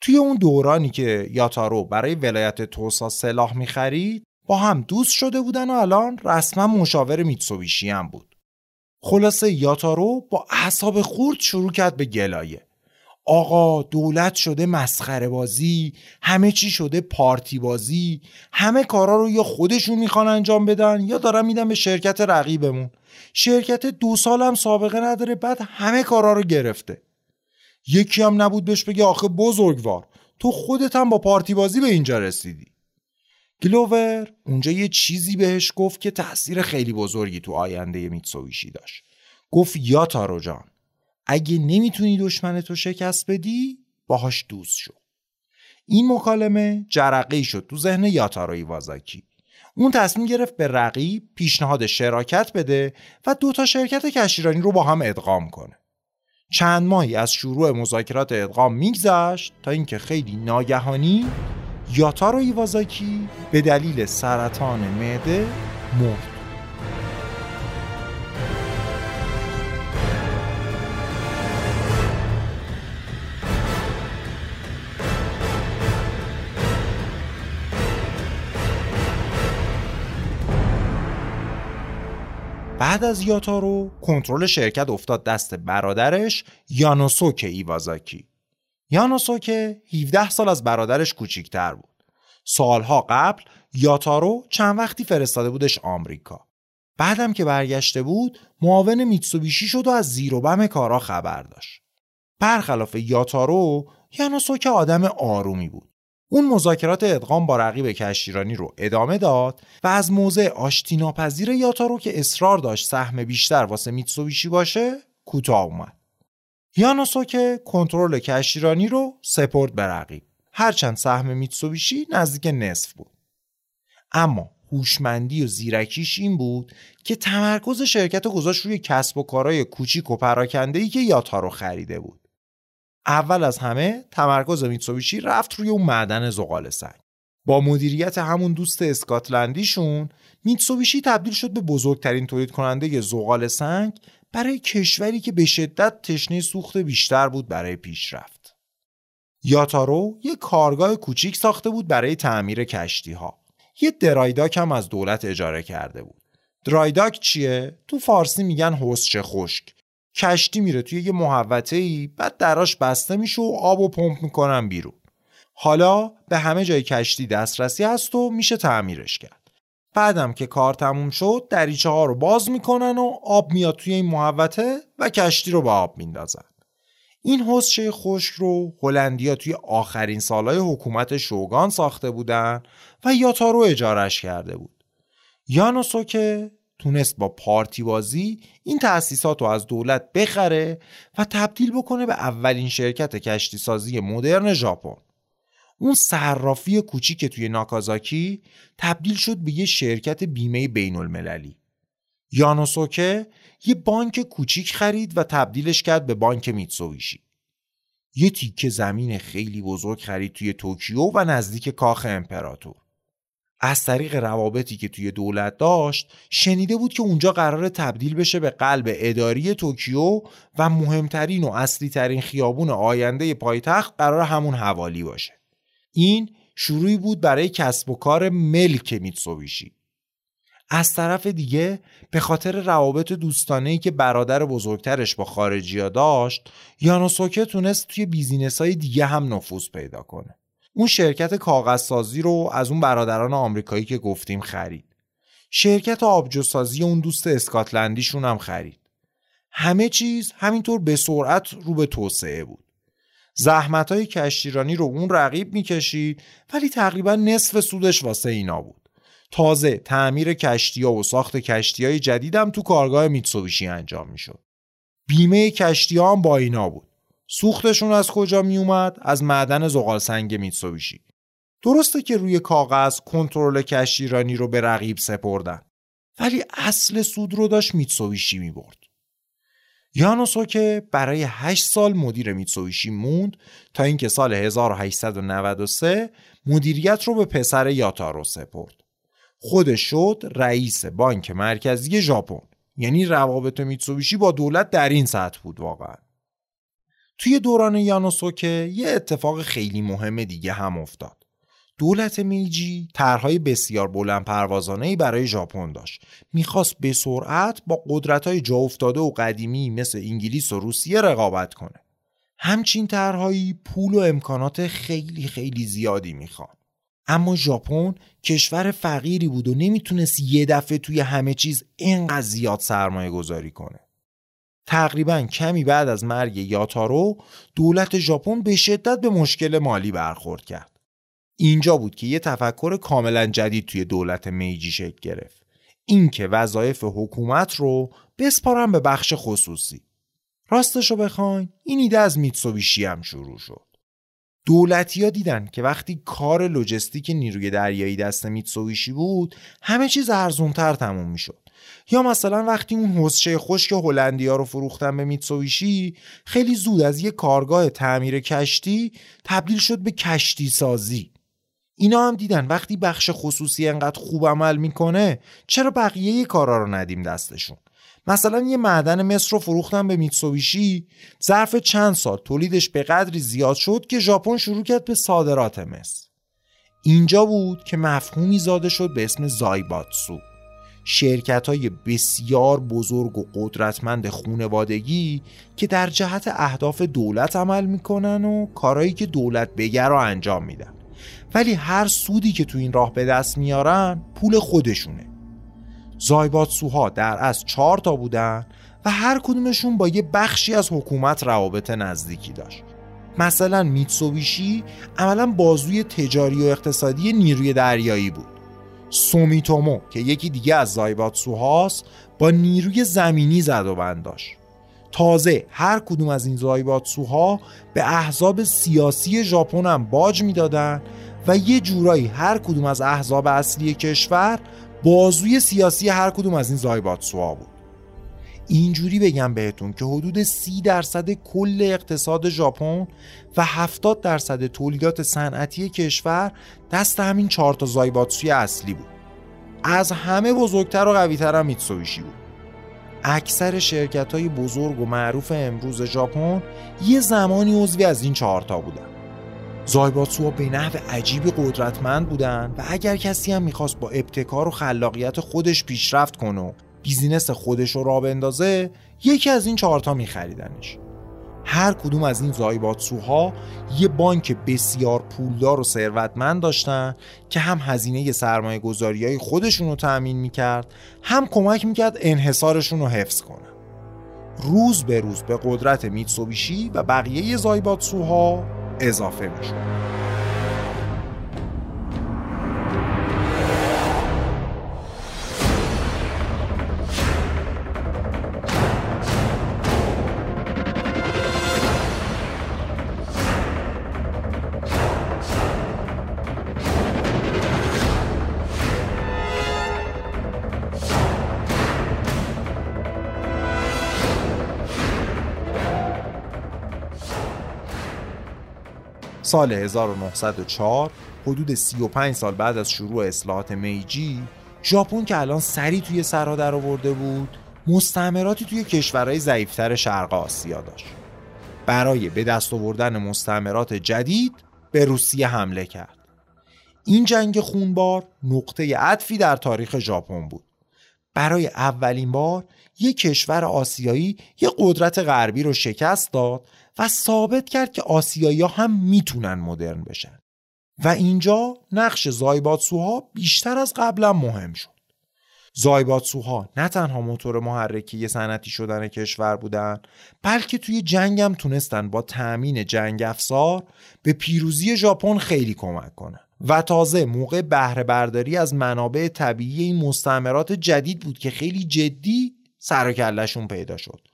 توی اون دورانی که یاتارو برای ولایت توسا سلاح می‌خرید با هم دوست شده بودن و الان رسما مشاور میتسوبیشی هم بود. خلاصه یاتارو با اعصاب خورد شروع کرد به گلایه. آقا دولت شده مسخره بازی همه چی شده پارتی بازی همه کارا رو یا خودشون می‌خوان انجام بدن یا دارن میدن به شرکت رقیبمون. شرکت دو سال هم سابقه نداره بعد همه کارا رو گرفته. یکی هم نبود بهش بگه آخه بزرگوار تو خودت هم با پارتی بازی به اینجا رسیدی. گلوور اونجا یه چیزی بهش گفت که تاثیر خیلی بزرگی تو آینده میتسویشی داشت. گفت یا تارو جان اگه نمی‌تونی دشمن تو شکست بدی باهاش دوست شو. این مکالمه جرقه شد تو ذهن یاتارو ایوازاکی. اون تصمیم گرفت به رقیب پیشنهاد شراکت بده و دوتا شرکت کشیرانی رو با هم ادغام کنه. چند ماهی از شروع مذاکرات ادغام میگذشت تا اینکه خیلی ناگهانی یاتارو ایوازاکی به دلیل سرطان معده مرد. بعد از یاتارو کنترل شرکت افتاد دست برادرش یانوسوک ایوازاکی. یانوسوکه 17 سال از برادرش کوچیکتر بود. سالها قبل یاتارو چند وقتی فرستاده بودش آمریکا. بعدم که برگشته بود معاون میتسوبیشی شد و از زیر و بم کارا خبر داشت. برخلاف یاتارو یانوسوکه آدم آرومی بود. اون مذاکرات ادغام با رقیب کشتیرانی رو ادامه داد و از موضع آشتیناپذیر یاتارو که اصرار داشت سهم بیشتر واسه میتسوبیشی باشه کوتاه اومد. یانوسوکه کنترل کشتیرانی رو سپرد به رقیب هرچند سهم میتسوبیشی نزدیک نصف بود. اما هوشمندی و زیرکیش این بود که تمرکز شرکت رو گذاشت روی کسب و کارهای کوچیک و پراکنده ای که یاتارو خریده بود. اول از همه تمرکز میتسوبیشی رفت روی اون معدن زغال سنگ. با مدیریت همون دوست اسکاتلندیشون میتسوبیشی تبدیل شد به بزرگترین تولید کننده زغال سنگ برای کشوری که به شدت تشنه سوخت بیشتر بود برای پیشرفت. یاتارو یک کارگاه کوچیک ساخته بود برای تعمیر کشتی ها. یه درایداک هم از دولت اجاره کرده بود. درایداک چیه؟ تو فارسی میگن حسچه خشک. کشتی میره توی یه محوطه ای بعد دراش بسته میشه و آب و پمپ می‌کنن بیرون. حالا به همه جای کشتی دسترسی هست و میشه تعمیرش کرد. بعدم که کار تموم شد دریچه ها رو باز می‌کنن و آب میاد توی این محوطه و کشتی رو به آب میندازن. این حسچه خشک رو هلندیا توی آخرین سالهای حکومت شوگان ساخته بودن و یاتارو اجارش کرده بود. یانوسوکه تونست با پارتی بازی این تأسیسات رو از دولت بخره و تبدیل بکنه به اولین شرکت کشتی سازی مدرن ژاپن. اون صرافی کوچیک توی ناکازاکی تبدیل شد به یه شرکت بیمه بین المللی. یانوسوکه یه بانک کوچیک خرید و تبدیلش کرد به بانک میتسوبیشی. یه تیکه زمین خیلی بزرگ خرید توی توکیو و نزدیک کاخ امپراتور. از طریق روابطی که توی دولت داشت شنیده بود که اونجا قراره تبدیل بشه به قلب اداری توکیو و مهمترین و اصلی ترین خیابون آینده پایتخت قرار همون حوالی باشه این شروعی بود برای کسب و کار ملک میتسوبیشی از طرف دیگه به خاطر روابط دوستانه که برادر بزرگترش با خارجی ها داشت یانوسوکه تونست توی بیزینس های دیگه هم نفوذ پیدا کنه. اون شرکت کاغذسازی رو از اون برادران آمریکایی که گفتیم خرید. شرکت آبجوسازی اون دوست اسکاتلندیشون هم خرید. همه چیز همینطور به سرعت رو به توسعه بود. زحمت های کشتیرانی رو اون رقیب می‌کشید ولی تقریبا نصف سودش واسه اینا بود. تازه تعمیر کشتی ها و ساخت کشتی های جدیدم تو کارگاه میتسوبیشی انجام می‌شد. بیمه کشتی ها هم با اینا بود. سوختشون از کجا می اومد؟ از معدن زغال سنگ میتسوبیشی درسته که روی کاغذ کنترل کشتیرانی رو به رقیب سپردن ولی اصل سود رو داشت میتسوبیشی می برد. یانوسوکه برای 8 سال مدیر میتسوبیشی موند تا اینکه سال 1893 مدیریت رو به پسر یاتارو سپرد. خودش شد رئیس بانک مرکزی ژاپن یعنی روابط میتسوبیشی با دولت در این سطح بود واقعا توی دوران یانوسوکه یه اتفاق خیلی مهم دیگه هم افتاد دولت میجی طرحهای بسیار بلند پروازانه برای ژاپن داشت می‌خواست به سرعت با قدرت‌های جا افتاده و قدیمی مثل انگلیس و روسیه رقابت کنه همچین طرحهایی پول و امکانات خیلی خیلی زیادی می‌خوان اما ژاپن کشور فقیری بود و نمی‌تونست یه دفعه توی همه چیز اینقدر زیاد سرمایه گذاری کنه. تقریبا کمی بعد از مرگ یاتارو دولت ژاپن به شدت به مشکل مالی برخورد کرد. اینجا بود که یه تفکر کاملا جدید توی دولت میجی شکل گرفت. اینکه وظایف حکومت رو بسپارن به بخش خصوصی. راستشو بخواین این ایده از میتسوبیشی هم شروع شد. دولتی ها دیدن که وقتی کار لوجستیک نیروی دریایی دست میتسویشی بود همه چیز ارزونتر تموم می‌شد یا مثلا وقتی اون حسچه خشک هلندی ها رو فروختن به میتسویشی خیلی زود از یه کارگاه تعمیر کشتی تبدیل شد به کشتی سازی اینا هم دیدن. وقتی بخش خصوصی انقدر خوب عمل می‌کنه چرا بقیه کارا رو ندیم دستشون؟ مثلا یه معدن مصر رو فروختن به میتسوبیشی ظرف چند سال تولیدش به قدری زیاد شد که ژاپن شروع کرد به صادرات مصر. اینجا بود که مفهومی زاده شد به اسم زایباتسو. شرکت های بسیار بزرگ و قدرتمند خونوادگی که در جهت اهداف دولت عمل می‌کنن و کارهایی که دولت بگر رو انجام میدن. ولی هر سودی که تو این راه به دست میارن پول خودشونه. زایباتسوها در از چهار تا بودن و هر کدومشون با یه بخشی از حکومت روابط نزدیکی داشت. مثلا میتسوبیشی عملا بازوی تجاری و اقتصادی نیروی دریایی بود. سومیتومو که یکی دیگه از زایباتسوهاست با نیروی زمینی زد و بند داشت. تازه هر کدوم از این زایباتسوها به احزاب سیاسی ژاپن هم باج می‌دادن و یه جورایی هر کدوم از احزاب اصلی کشور بازوی سیاسی هر کدوم از این زایباتسوها بود. اینجوری بگم بهتون که حدود سی درصد کل اقتصاد ژاپن و 70 درصد تولیدات صنعتی کشور دست همین چهار تا زایباتسوی اصلی بود. از همه بزرگتر و قویتر هم میتسویشی بود. اکثر شرکت های بزرگ و معروف امروز ژاپن یه زمانی عضوی از این چهارتا بودن. زایباتسو به نحو عجیبی قدرتمند بودن و اگر کسی هم می‌خواست با ابتکار و خلاقیت خودش پیشرفت کنه و بیزینس خودش رو را بندازه یکی از این چهارتا میخریدنش. هر کدوم از این زایباتسوها یه بانک بسیار پولدار و ثروتمند داشتن که هم هزینه سرمایه گذاری های خودشون رو تأمین می‌کرد هم کمک می‌کرد انحصارشون رو حفظ کنن. روز به روز به قدرت میتسوبیشی و بقیه زایباتسوها اضافه میشه سال 1904 حدود 35 سال بعد از شروع اصلاحات میجی ژاپن که الان سری توی سرها در آورده بود مستعمراتی توی کشورهای ضعیفتر شرق آسیا داشت. برای به دست آوردن مستعمرات جدید به روسیه حمله کرد. این جنگ خونبار نقطه عطفی در تاریخ ژاپن بود. برای اولین بار یک کشور آسیایی یک قدرت غربی رو شکست داد و ثابت کرد که آسیایی هم می‌تونن مدرن بشن. و اینجا نقش زایباتسوها بیشتر از قبلا مهم شد. زایباتسوها نه تنها موتور محرکی صنعتی شدن کشور بودن بلکه توی جنگم تونستن با تأمین جنگ افزار به پیروزی ژاپن خیلی کمک کنن. و تازه موقع بهره برداری از منابع طبیعی این مستعمرات جدید بود که خیلی جدی سر پیدا شد.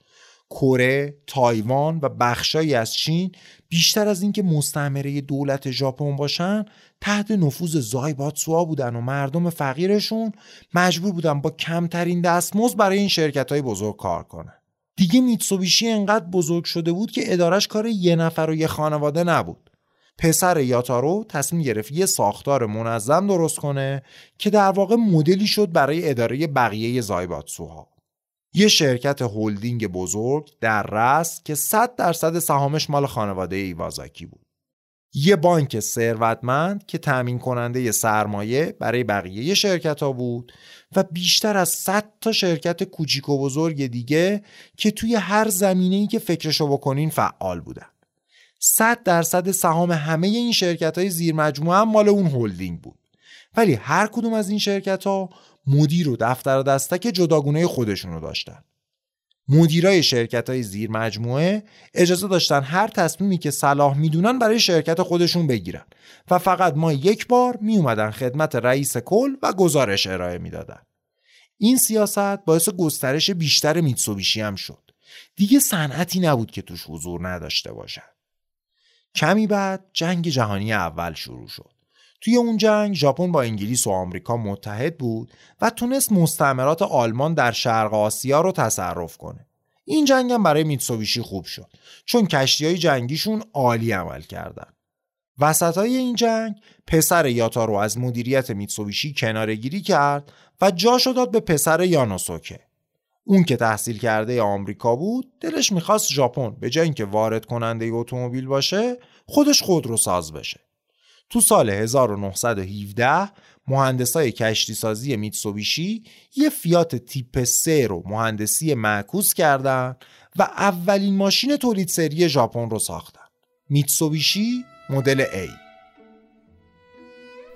کره، تایوان و بخشایی از چین بیشتر از اینکه مستعمره دولت ژاپن باشن تحت نفوذ زایباتسوها بودن و مردم فقیرشون مجبور بودن با کمترین دستمزد برای این شرکت های بزرگ کار کنن. دیگه میتسوبیشی انقدر بزرگ شده بود که ادارش کار یه نفر و یه خانواده نبود. پسر یاتارو تصمیم گرفت یه ساختار منظم درست کنه که در واقع مدلی شد برای اداره بقیه زایباتسوها یه شرکت هلدینگ بزرگ در رس که 100 درصد سهامش مال خانواده ایوازاکی بود. یه بانک ثروتمند که تأمین کننده سرمایه برای بقیه شرکت ها بود و بیشتر از 100 تا شرکت کوچیک و بزرگ دیگه که توی هر زمینه‌ای که فکرشو بکنین فعال بودن. 100 درصد سهام همه این شرکت های زیر مجموعه مال اون هلدینگ بود. ولی هر کدوم از این شرکت ها مدیر و دفتر و دستک جداگونه خودشونو داشتن مدیرای شرکت های زیر مجموعه اجازه داشتن هر تصمیمی که صلاح می‌دونن برای شرکت خودشون بگیرن و فقط ما یک بار می اومدن خدمت رئیس کل و گزارش ارائه می‌دادن. این سیاست باعث گسترش بیشتر میتسوبیشی هم شد. دیگه صنعتی نبود که توش حضور نداشته باشن. کمی بعد جنگ جهانی اول شروع شد. توی اون جنگ ژاپن با انگلیس و آمریکا متحد بود و تونست مستعمرات آلمان در شرق آسیا رو تصرف کنه. این جنگ هم برای میتسوبیشی خوب شد چون کشتی های جنگیشون عالی عمل کردن. وسط های این جنگ پسر یاتارو از مدیریت میتسوبیشی کنارگیری کرد و جاشو داد به پسر یانوسوکه. اون که تحصیل کرده آمریکا بود دلش می‌خواست ژاپن به جای اینکه وارد کننده اتومبیل باشه خودش خودرو ساز بشه تو سال 1917 مهندسای کشتی سازی میتسوبیشی یه فیات تیپ 3 رو مهندسی معکوس کردن و اولین ماشین تولید سری ژاپن رو ساختن. میتسوبیشی مدل A.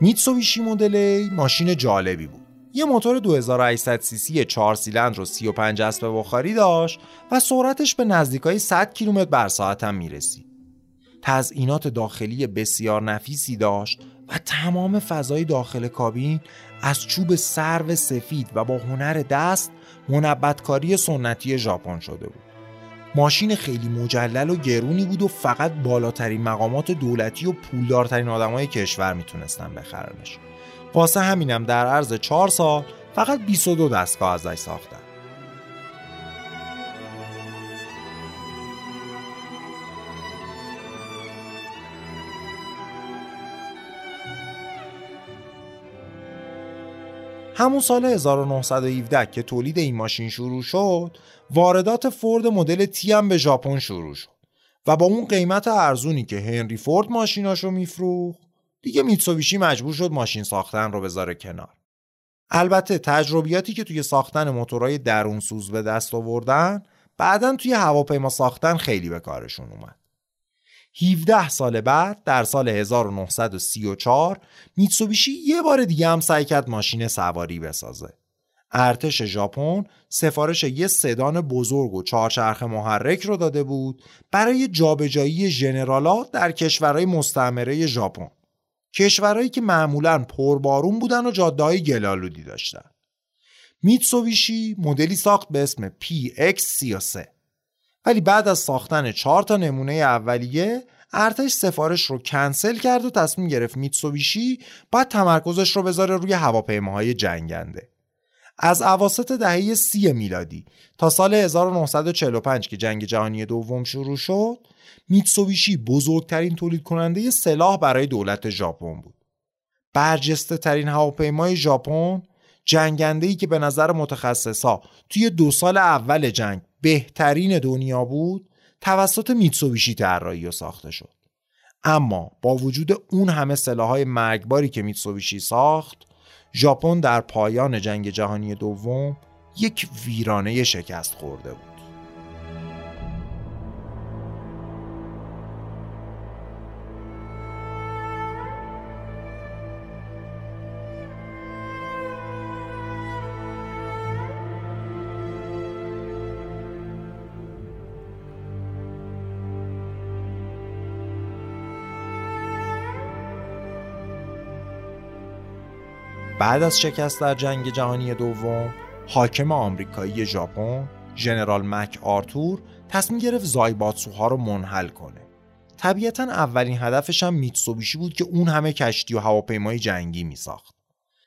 میتسوبیشی مدل A ماشین جالبی بود. یه موتور 2800 سی سی 4 سیلندر و 35 اسب بخاری داشت و سرعتش به نزدیکای 100 کیلومتر بر ساعت هم می‌رسید. تزئینات داخلی بسیار نفیسی داشت و تمام فضای داخل کابین از چوب سرو سفید و با هنر دست منبتکاری سنتی ژاپن شده بود. ماشین خیلی مجلل و گرونی بود و فقط بالاترین مقامات دولتی و پولدارترین آدمای کشور می‌تونستن بخرنش. واسه همینم در عرض چهار سال فقط 22 دستگاه ازش ساختن. همون سال 1917 که تولید این ماشین شروع شد واردات فورد مدل تی هم به ژاپن شروع شد و با اون قیمت ارزونی که هنری فورد ماشیناشو میفروخت دیگه میتسوبیشی مجبور شد ماشین ساختن رو بذاره کنار. البته تجربیاتی که توی ساختن موتورهای درون سوز به دست آوردن بعدا توی هواپیما ساختن خیلی به کارشون اومد. 17 سال بعد در سال 1934 میتسوبیشی یه بار دیگه هم سعی کرد ماشین سواری بسازه. ارتش ژاپن سفارش یه سدان بزرگ و چهارچرخ محرک رو داده بود برای جابجایی ژنرالا در کشورهای مستعمره ژاپن. کشورهایی که معمولا پربارون بودن و جادههای گلالودی داشتن. میتسوبیشی مدلی ساخت به اسم PX33 ولی بعد از ساختن چهار تا نمونه اولیه ارتش سفارش رو کنسل کرد و تصمیم گرفت میتسوبیشی باید تمرکزش رو بذاره روی هواپیماهای جنگنده. از اواسط دهه سی میلادی تا سال 1945 که جنگ جهانی دوم شروع شد میتسوبیشی بزرگترین تولید کننده سلاح برای دولت ژاپن بود. برجسته ترین هواپیمای ژاپن جنگنده ای که به نظر متخصصا توی دو سال اول جنگ بهترین دنیا بود توسط میتسوبیشی طراحی و ساخته شد. اما با وجود اون همه سلاحهای مرگباری که میتسوبیشی ساخت ژاپن در پایان جنگ جهانی دوم یک ویرانه شکست خورده بود. بعد از شکست در جنگ جهانی دوم حاکم آمریکایی ژاپن ژنرال مک آرتور تصمیم گرفت زایباتسوها رو منحل کنه. طبیعتا اولین هدفش هم میتسوبیشی بود که اون همه کشتی و هواپیمای جنگی میساخت.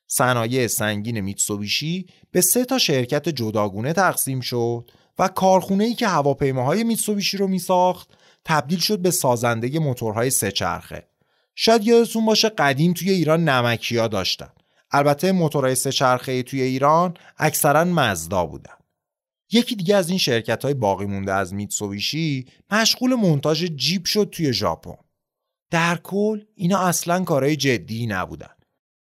صنایع سنگین میتسوبیشی به سه تا شرکت جداگونه تقسیم شد و کارخونه ای که هواپیماهای میتسوبیشی رو میساخت تبدیل شد به سازنده موتورهای سه چرخه شاید یادتون باشه قدیم توی ایران نمکیا داشتن. البته موتورهای سه چرخه توی ایران اکثرا مزدا بودن. یکی دیگه از این شرکت های باقی مونده از میتسوبیشی مشغول مونتاژ جیپ شد توی ژاپن. در کل اینا اصلا کارهای جدی نبودن.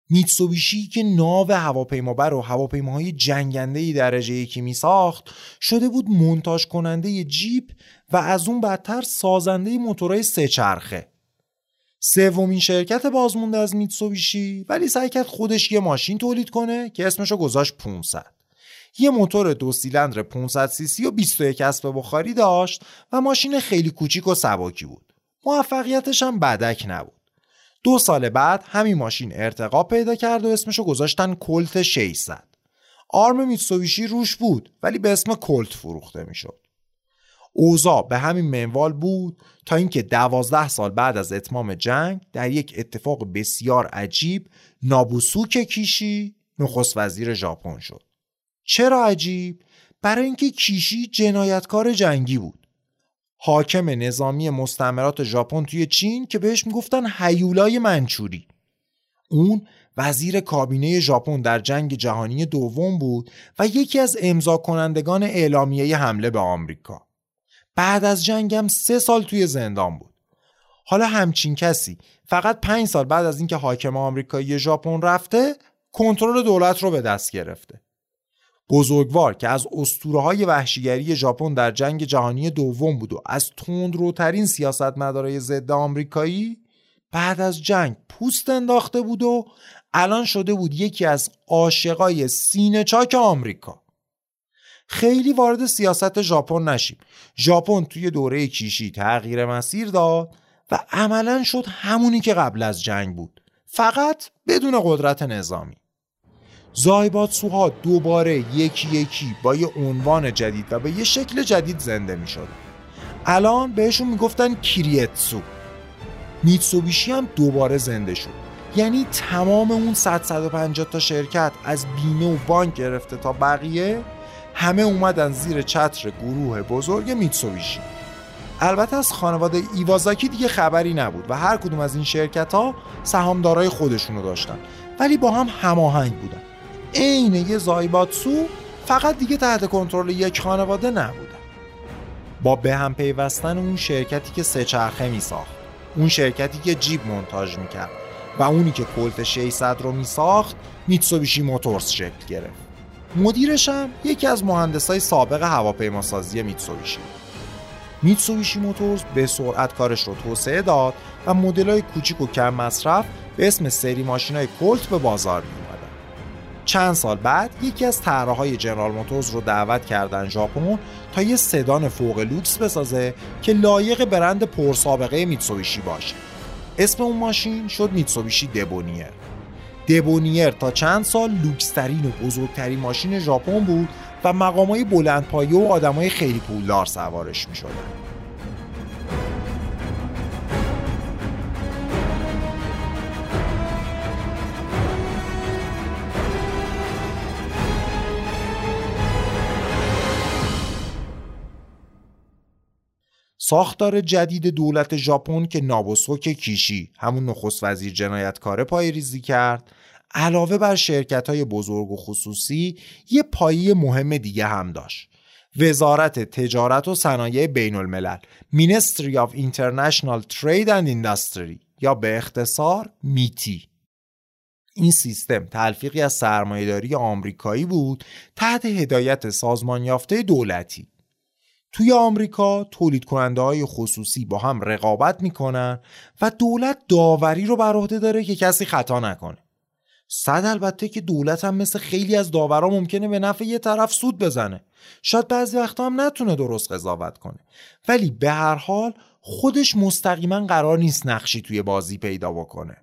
میتسوبیشی که ناو هواپیمابر و هواپیماهای جنگنده درجه یکی می ساخت شده بود مونتاژ کننده جیپ و از اون بدتر سازنده موتورهای سه چرخه. سومین شرکت بازمونده از میتسوبیشی ولی سعی کرد خودش یه ماشین تولید کنه که اسمشو گذاشت 500 یه موتور دو سیلندر 500 سی سی و 21 اسب بخاری داشت و ماشین خیلی کوچیک و سباکی بود. موفقیتش هم بدک نبود. دو سال بعد همین ماشین ارتقا پیدا کرد و اسمشو گذاشتن کلت 600 آرم میتسوبیشی روش بود ولی به اسم کلت فروخته می‌شد. اوضاع به همین منوال بود تا اینکه دوازده سال بعد از اتمام جنگ در یک اتفاق بسیار عجیب نابوسوک کیشی نخست وزیر ژاپن شد. چرا عجیب؟ برای اینکه کیشی جنایتکار جنگی بود. حاکم نظامی مستعمرات ژاپن توی چین که بهش می‌گفتن هیولای منچوری. اون وزیر کابینه ژاپن در جنگ جهانی دوم بود و یکی از امضا کنندگان اعلامیه حمله به آمریکا. بعد از جنگم سه سال توی زندان بود. حالا همچین کسی فقط پنج سال بعد از اینکه حاکم آمریکایی ژاپن رفته کنترل دولت رو به دست گرفته. بزرگوار که از اسطوره های وحشیگری ژاپن در جنگ جهانی دوم بود و از تندروترین سیاستمدارای ضد آمریکایی بعد از جنگ پوست انداخته بود و الان شده بود یکی از عاشقای سینه چاک آمریکا. خیلی وارد سیاست ژاپن نشیم. ژاپن توی دوره کیشی تغییر مسیر داد و عملا شد همونی که قبل از جنگ بود. فقط بدون قدرت نظامی. زایباتسوها دوباره یکی یکی با یه عنوان جدید و به یه شکل جدید زنده می شد. الان بهشون می‌گفتن کیریتسو میتسوبیشی هم دوباره زنده شد. یعنی تمام اون 150 تا شرکت از بیمه و بانک گرفته تا بقیه همه اومدن زیر چتر گروه بزرگ میتسوبیشی البته از خانواده ایوازاکی دیگه خبری نبود و هر کدوم از این شرکت ها سهامدارای خودشونو داشتن. ولی با هم هماهنگ بودن. عین یه زایباتسو فقط دیگه تحت کنترل یک خانواده نبودن با به هم پیوستن اون شرکتی که سه چرخه می ساخت اون شرکتی که جیب منتاج می‌کرد و اونی که کلت 600 رو می ساخت میتسوبیشی موتورز شکل گرفت. مدیرش هم یکی از مهندسای سابق هواپیماسازی میتسوبیشی میتسوبیشی موتورز به سرعت کارش رو توسعه داد و مدل‌های کوچیک و کم مصرف به اسم سری ماشینای کلت به بازار می اومدن. چند سال بعد یکی از طراحهای جنرال موتورز رو دعوت کردن ژاپن تا یه سدان فوق لوکس بسازه که لایق برند پرسابقه میتسوبیشی باشه. اسم اون ماشین شد میتسوبیشی دبونیر. دبونیر تا چند سال لوکسترین و بزرگترین ماشین ژاپن بود و مقامای بلندپایه و آدمای خیلی پولدار سوارش می ساختار جدید دولت ژاپن که نابوسوک کیشی همون نخست وزیر جنایتکاره پای ریزی کرد علاوه بر شرکت های بزرگ و خصوصی یه پایی مهم دیگه هم داشت. وزارت تجارت و صنایع بین الملل Ministry of International Trade and Industry یا به اختصار میتی. این سیستم تلفیقی از سرمایهداری آمریکایی بود تحت هدایت سازمان یافته دولتی. توی آمریکا تولید کننده های خصوصی با هم رقابت می‌کنن و دولت داوری رو بر عهده داره که کسی خطا نکنه. صد البته که دولت هم مثل خیلی از داورا ممکنه به نفع یه طرف سود بزنه. شاید بعضی وقتا هم نتونه درست قضاوت کنه. ولی به هر حال خودش مستقیما قرار نیست نقشی توی بازی پیدا بکنه.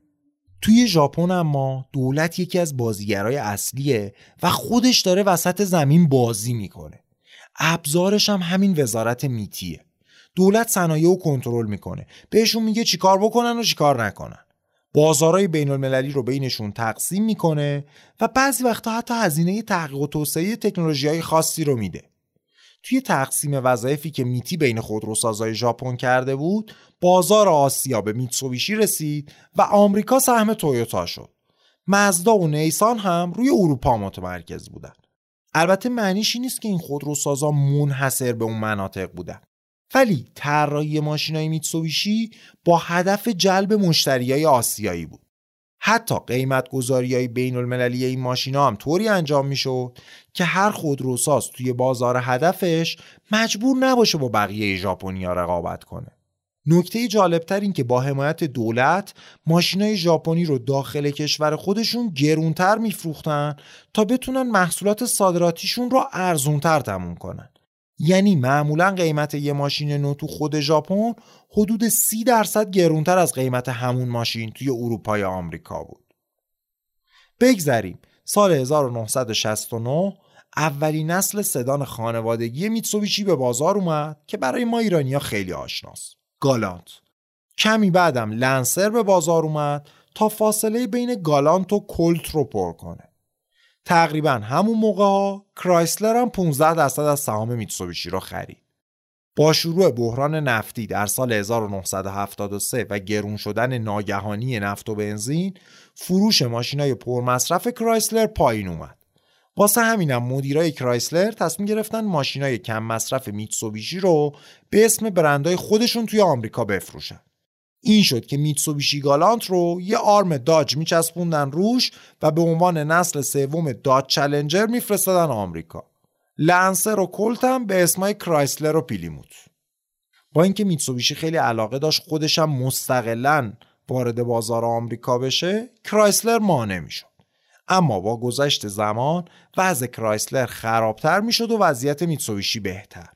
توی ژاپن اما دولت یکی از بازیگرای اصلیه و خودش داره وسط زمین بازی می‌کنه. ابزارش هم همین وزارت میتیه. دولت صنایع رو کنترل می‌کنه. بهشون میگه چیکار بکنن و چیکار نکنن. بازارهای بین المللی رو بینشون تقسیم می‌کنه و بعضی وقتا حتی هزینه تحقیق و توسعه تکنولوژی های خاصی رو میده. توی تقسیم وظایفی که میتی بین خودروسازای ژاپن کرده بود بازار آسیا به میتسوبیشی رسید و آمریکا سهم تویوتا شد. مزدا و نیسان هم روی اروپا متمرکز بودن. البته معنیش نیست که این خودروسازا منحصر به اون مناطق بودن ولی طراحی ماشینای میتسوبیشی با هدف جلب مشتریای آسیایی بود حتی قیمت گذاری های بین المللی این ماشینا هم طوری انجام می‌شد که هر خودروساز توی بازار هدفش مجبور نباشه با بقیه ژاپنیا رقابت کنه. نکته جالبتر این که با حمایت دولت ماشینای ژاپنی رو داخل کشور خودشون گرونتر میفروختن تا بتونن محصولات صادراتیشون رو ارزونتر تموم کنن. یعنی معمولا قیمت یه ماشین نو تو خود ژاپن حدود سی درصد گرونتر از قیمت همون ماشین توی اروپا یا آمریکا بود. بگذریم سال 1969 اولین نسل سدان خانوادگی میتسوبیشی به بازار اومد که برای ما ایرانیا خیلی آشناست. گالانت. کمی بعدم لنسر به بازار اومد تا فاصله بین گالانت و کلت رو پر کنه. تقریبا همون موقع ها کرایسلر هم 15 درصد از سهام میتسوبیشی رو خرید. با شروع بحران نفتی در سال 1973 و گرون شدن ناگهانی نفت و بنزین فروش ماشینای پرمصرف کرایسلر پایین اومد. واسه همینم مدیرای کرایسلر تصمیم گرفتن ماشینای کم مصرف میتسوبیشی رو به اسم برندهای خودشون توی آمریکا بفروشن. این شد که میتسوبیشی گالانت رو یه آرم داج میچسبوندن روش و به عنوان نسل سوم داج چلنجر میفرستادن آمریکا. لنسر و کلت هم به اسمای کرایسلر و پلیموت. با اینکه میتسوبیشی خیلی علاقه داشت خودش هم مستقلا وارد بازار آمریکا بشه کرایسلر مانع می‌شد اما با گذشت زمان وضع کرایسلر خرابتر می‌شد و وضعیت میتسوبیشی بهتر.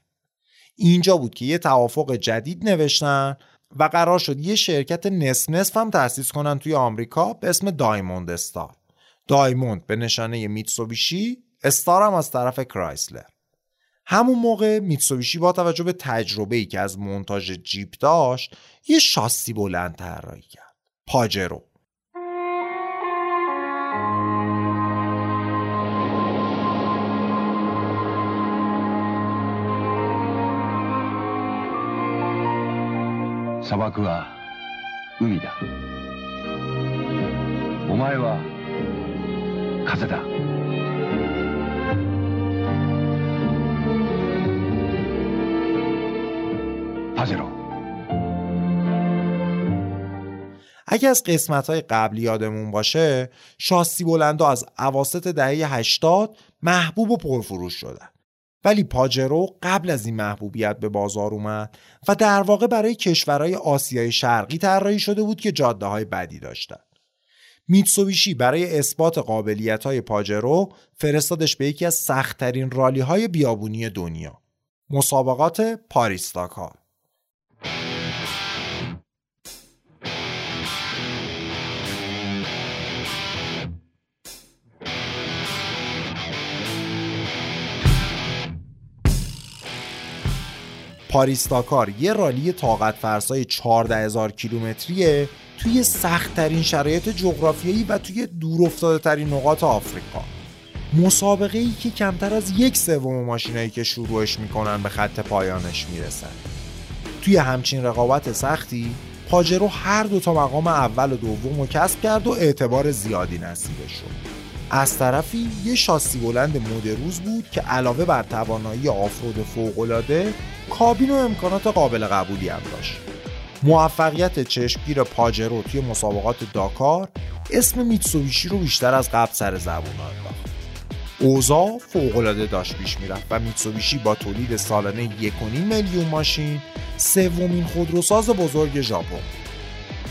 اینجا بود که یه توافق جدید نوشتن و قرار شد یه شرکت نصف نصف هم تأسیس کنن توی آمریکا به اسم دایموند استار. دایموند به نشانه میتسوبیشی استار هم از طرف کرایسلر. همون موقع میتسوبیشی با توجه به تجربه ای که از مونتاژ جیپ داشت یه شاسی بلند طراحی کرد. پاجرو. اگه از قسمت های قبلی یادمون باشه شاسی بلندو از عواست دهه 80 محبوب و پرفروش شدن. ولی پاجرو قبل از این محبوبیت به بازار اومد و در واقع برای کشورهای آسیای شرقی طراحی شده بود که جاده های بدی داشتن. میتسوبیشی برای اثبات قابلیت های پاجرو فرستادش به یکی از سختترین رالی های بیابونی دنیا. مسابقات پاریس داکار پاریس داکار یه رالی طاقت فرسای 14 هزار کیلومتریه توی سخت ترین شرایط جغرافیایی و توی دور افتاده ترین نقاط آفریقا. مسابقه ای که کمتر از یک سوم ماشینایی که شروعش می‌کنن به خط پایانش می‌رسن. توی همچین رقابت سختی پاجرو هر دو تا مقام اول و دوم رو کسب کرد و اعتبار زیادی نصیبش شد. از طرفی یه شاسی بلند مد روز بود که علاوه بر توانایی آفرود فوقالعاده کابین و امکانات قابل قبولی هم داشت. موفقیت چشمگیر پاجرو توی مسابقات داکار اسم میتسوبیشی رو بیشتر از قبل سر زبون انداخت. اوضاع فوقالعاده داشت پیش می‌رفت و میتسوبیشی با تولید سالانه 1.5 میلیون ماشین سومین خودروساز بزرگ ژاپن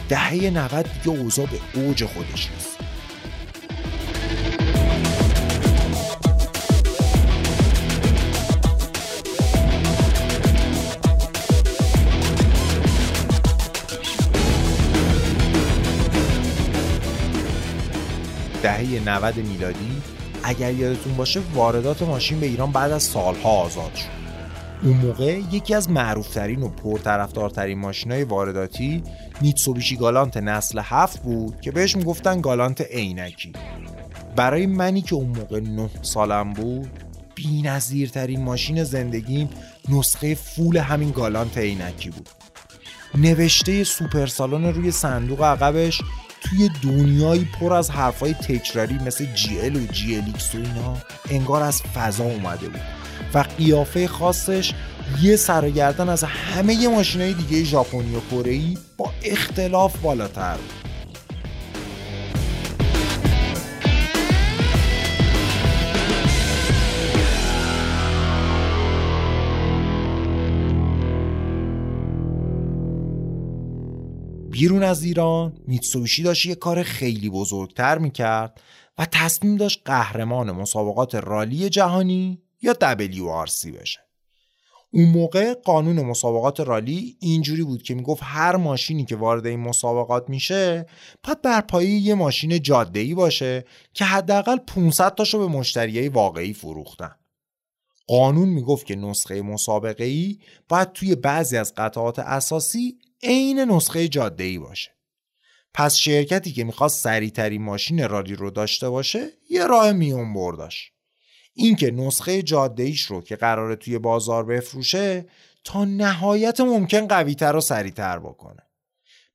دهه 90 دیگه اوضاع به اوج خودش رسید. دهه 90 میلادی اگر یادتون باشه واردات ماشین به ایران بعد از سالها آزاد شد. اون موقع یکی از معروفترین و پرطرفدارترین ماشین های وارداتی میتسوبیشی گالانت نسل هفت بود که بهش می‌گفتن گالانت عینکی. برای منی که اون موقع نه سالم بود بی ترین ماشین زندگیم نسخه فول همین گالانت عینکی بود. نوشته سوپر سالن روی صندوق عقبش توی دنیایی پر از حرفای تکراری مثل جی ال و جی الیکس و اینا انگار از فضا اومده بود. و قیافه خاصش یه سرگردن از همه ماشین های دیگه ژاپنی و کره با اختلاف بالاتر بود. بیرون از ایران. میتسوبیشی داشت یه کار خیلی بزرگتر می‌کرد و تصمیم داشت قهرمان مسابقات رالی جهانی یا WRC بشه. اون موقع قانون مسابقات رالی اینجوری بود که می‌گفت هر ماشینی که وارد این مسابقات میشه باید بر پایه یه ماشین جاده باشه که حداقل 500 تاشو به مشتریای واقعی فروختن. قانون می‌گفت که نسخه مسابقه ای باید توی بعضی از قطعات اساسی عین نسخه جاده ای باشه. پس شرکتی که می‌خواست سریعترین ماشین رالی رو داشته باشه یه راه میون برداش اینکه نسخه جاده ایش رو که قراره توی بازار بفروشه تا نهایت ممکن قویتر و سریعتر بکنه.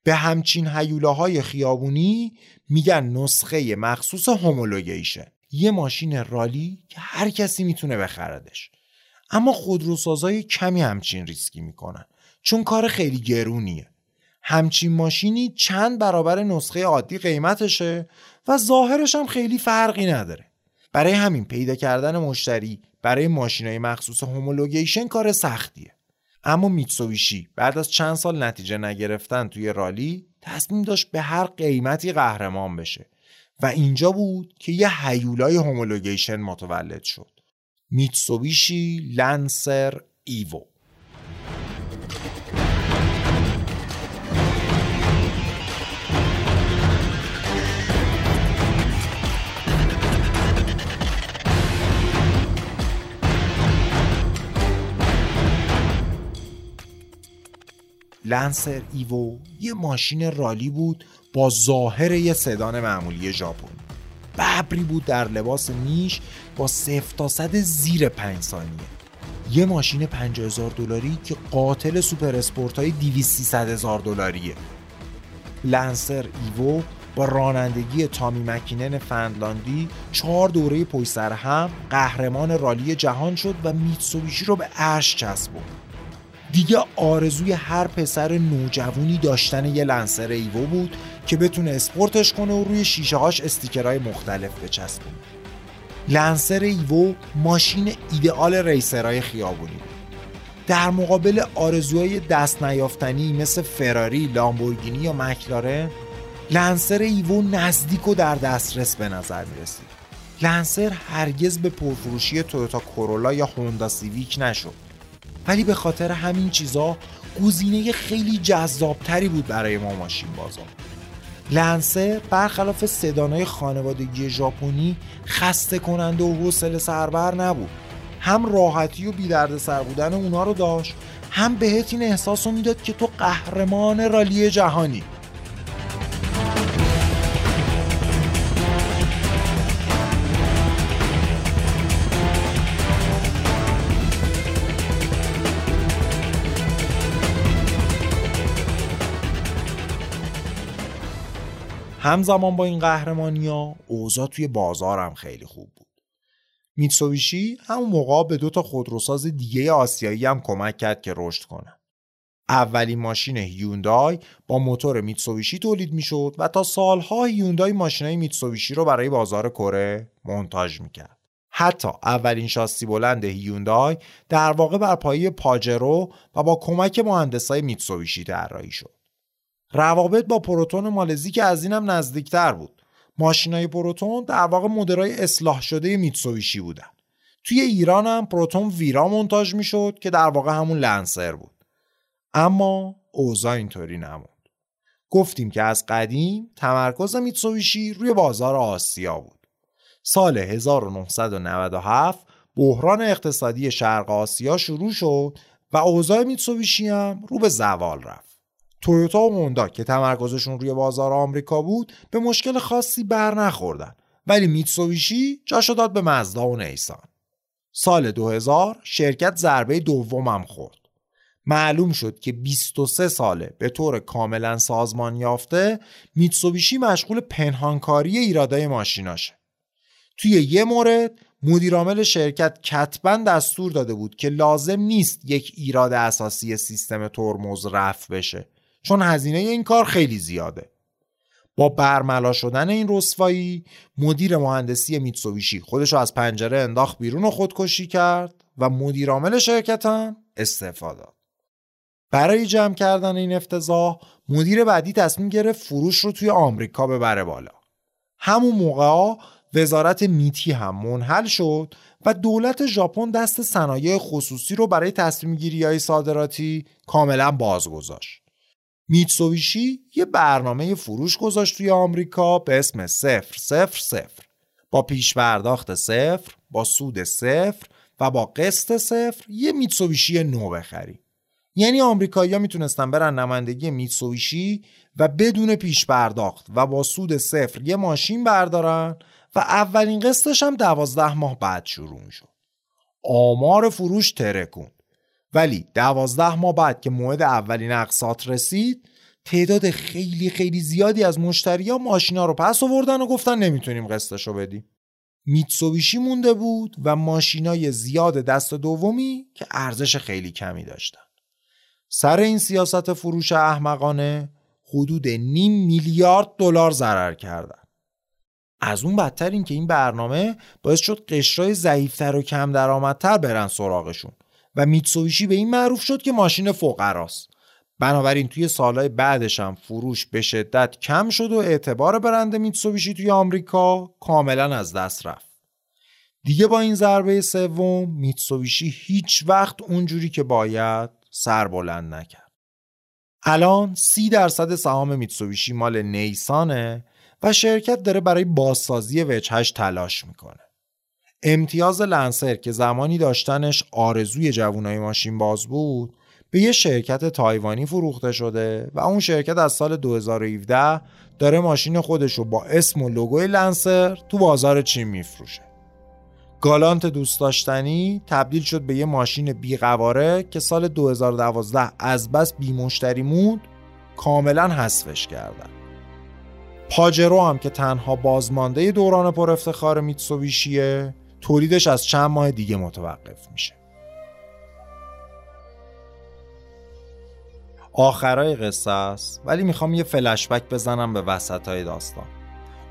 به همچین حیوله خیابونی میگن نسخه مخصوص همولوگیشن یه ماشین رالی که هر کسی می‌تونه بخردش اما خودروسازای کمی همچین ریسکی می‌کنن. چون کار خیلی گرونیه. همچین ماشینی چند برابر نسخه عادی قیمتشه و ظاهرش هم خیلی فرقی نداره. برای همین پیدا کردن مشتری برای های مخصوص homologation کار سختیه. اما میتسوبیشی بعد از چند سال نتیجه نگرفتن توی رالی تصمیم داشت به هر قیمتی قهرمان بشه و اینجا بود که یه هیولای homologation متولد شد. میتسوبیشی لنسر ایوو. لنسر ایوو یه ماشین رالی بود با ظاهر یه سدان معمولی ژاپن. ببری بود در لباس میش با صفر تا صد زیر پنج ثانیه. یه ماشین 50 هزار دلاری که قاتل super sport های 200 هزار دلاریه. لنسر ایوو با رانندگی تامی مکینن فنلاندی چهار دوره پشت سر هم قهرمان رالی جهان شد و میتسوبیشی رو به عرش چسبوند دیگه آرزوی هر پسر نوجوانی داشتن یه لنسر ایوو بود که بتونه اسپورتش کنه و روی شیشه هاش استیکرهای مختلف بچسبونه. لنسر ایوو ماشین ایدئال racer های خیابونی بود. در مقابل آرزوهای دست نیافتنی مثل فراری، لامبورگینی یا مکلارن لنسر ایوو نزدیک و در دسترس به نظر می رسید لنسر هرگز به پرفروشی تویوتا کورولا یا هوندا سیویک نشد. ولی به خاطر همین چیزا گزینه خیلی جذابتری بود برای ما ماشین بازار. لنسر برخلاف سدانای خانوادگی ژاپنی خسته کننده و حوصله سربر نبود. هم راحتی و بیدرد سر بودن اونا رو داشت هم بهت این احساس رو می‌داد که تو قهرمان رالی جهانی. همزمان با این قهرمانی ها اوضاع توی بازارم خیلی خوب بود میتسوبیشی همون موقع به دو تا خودروساز دیگه آسیایی هم کمک کرد که رشد کنن اولین ماشین هیوندای با موتور میتسوبیشی تولید می‌شد و تا سالها هیوندای ماشینای میتسوبیشی رو برای بازار کره مونتاژ می‌کرد. حتی اولین شاسی بلند هیوندای در واقع بر پایه پاجرو و با کمک مهندسای میتسوبیشی طراحی شد. روابط با پروتون مالزی که از اینم نزدیکتر بود. ماشینای پروتون در واقع مدرای اصلاح شده میتسوبیشی بودن. توی ایران هم پروتون ویرا مونتاژ می‌شد که در واقع همون لنسر بود. اما اوضاع اینطوری نموند. گفتیم که از قدیم تمرکز میتسوبیشی روی بازار آسیا بود. سال 1997 بحران اقتصادی شرق آسیا شروع شد و اوضاع میتسوبیشی هم رو به زوال رفت. تویوتا و هوندا که تمرکزشون روی بازار آمریکا بود به مشکل خاصی بر نخوردن ولی میتسوبیشی جاشو داد به مزدا و نیسان. سال 2000 شرکت ضربه دومم خورد. معلوم شد که 23 ساله به طور کاملا سازمان یافته میتسوبیشی مشغول پنهانکاری ایرادای ماشیناشه. توی یه مورد مدیرعامل شرکت کتبا دستور داده بود که لازم نیست یک ایراد اساسی سیستم ترمز رفع بشه چون هزینه این کار خیلی زیاده. با برملا شدن این رسوایی مدیر مهندسی میتسوبیشی خودش از پنجره انداخت بیرون و خودکشی کرد و مدیرعامل شرکت هم استعفا. برای جمع کردن این افتضاح مدیر بعدی تصمیم گرفت فروش رو توی آمریکا ببره بالا همون موقع وزارت میتی هم منحل شد و دولت ژاپن دست صنایع خصوصی رو برای تصمیم گیری های صادراتی کاملا باز گذاشت. میتسویشی یه برنامه فروش گذاشت توی آمریکا به اسم صفر صفر صفر. با پیش پرداخت صفر با سود صفر و با قسط صفر یه میتسویشی نو بخری. یعنی آمریکایی‌ها می‌تونستن برن نمایندگی میتسویشی و بدون پیش پرداخت و با سود صفر یه ماشین بردارن و اولین قسطش هم دوازده ماه بعد شروع می‌شد. آمار فروش ترکوند ولی دوازده ماه بعد که موعد اولین اقساط رسید تعداد خیلی خیلی زیادی از مشتری ها ماشینا رو پس آوردن و گفتن نمی‌تونیم قسطش رو بدیم. میتسوبیشی مونده بود و ماشینای زیاد دست دومی که ارزش خیلی کمی داشتن. سر این سیاست فروش احمقانه حدود نیم میلیارد دلار ضرر کردن. از اون بدتر این که این برنامه باعث شد قشرای ضعیفتر و کم درآمدتر برن سراغشون. و میتسویشی به این معروف شد که ماشین فقراست بنابراین توی سالهای بعدش هم فروش به شدت کم شد و اعتبار برند میتسوبیشی توی آمریکا کاملا از دست رفت دیگه با این ضربه سوم میتسوبیشی هیچ وقت اونجوری که باید سر بلند نکرد. الان سی درصد سهام میتسوبیشی مال نیسانه و شرکت داره برای بازسازی وجهش تلاش می‌کنه. امتیاز لنسر که زمانی داشتنش آرزوی جوانای ماشین باز بود به یه شرکت تایوانی فروخته شده و اون شرکت از سال 2017 داره ماشین خودش رو با اسم و لوگوی لنسر تو بازار چین میفروشه. گالانت دوست داشتنی تبدیل شد به یه ماشین بیقواره که سال 2012 از بس بی مشتری مود کاملا حذفش کردن پاجرو هم که تنها بازمانده دوران پر افتخار میتسوبیشیه تولیدش از چند ماه دیگه متوقف میشه. آخرای قصه است ولی می‌خوام یه فلشبک بزنم به وسط های داستان.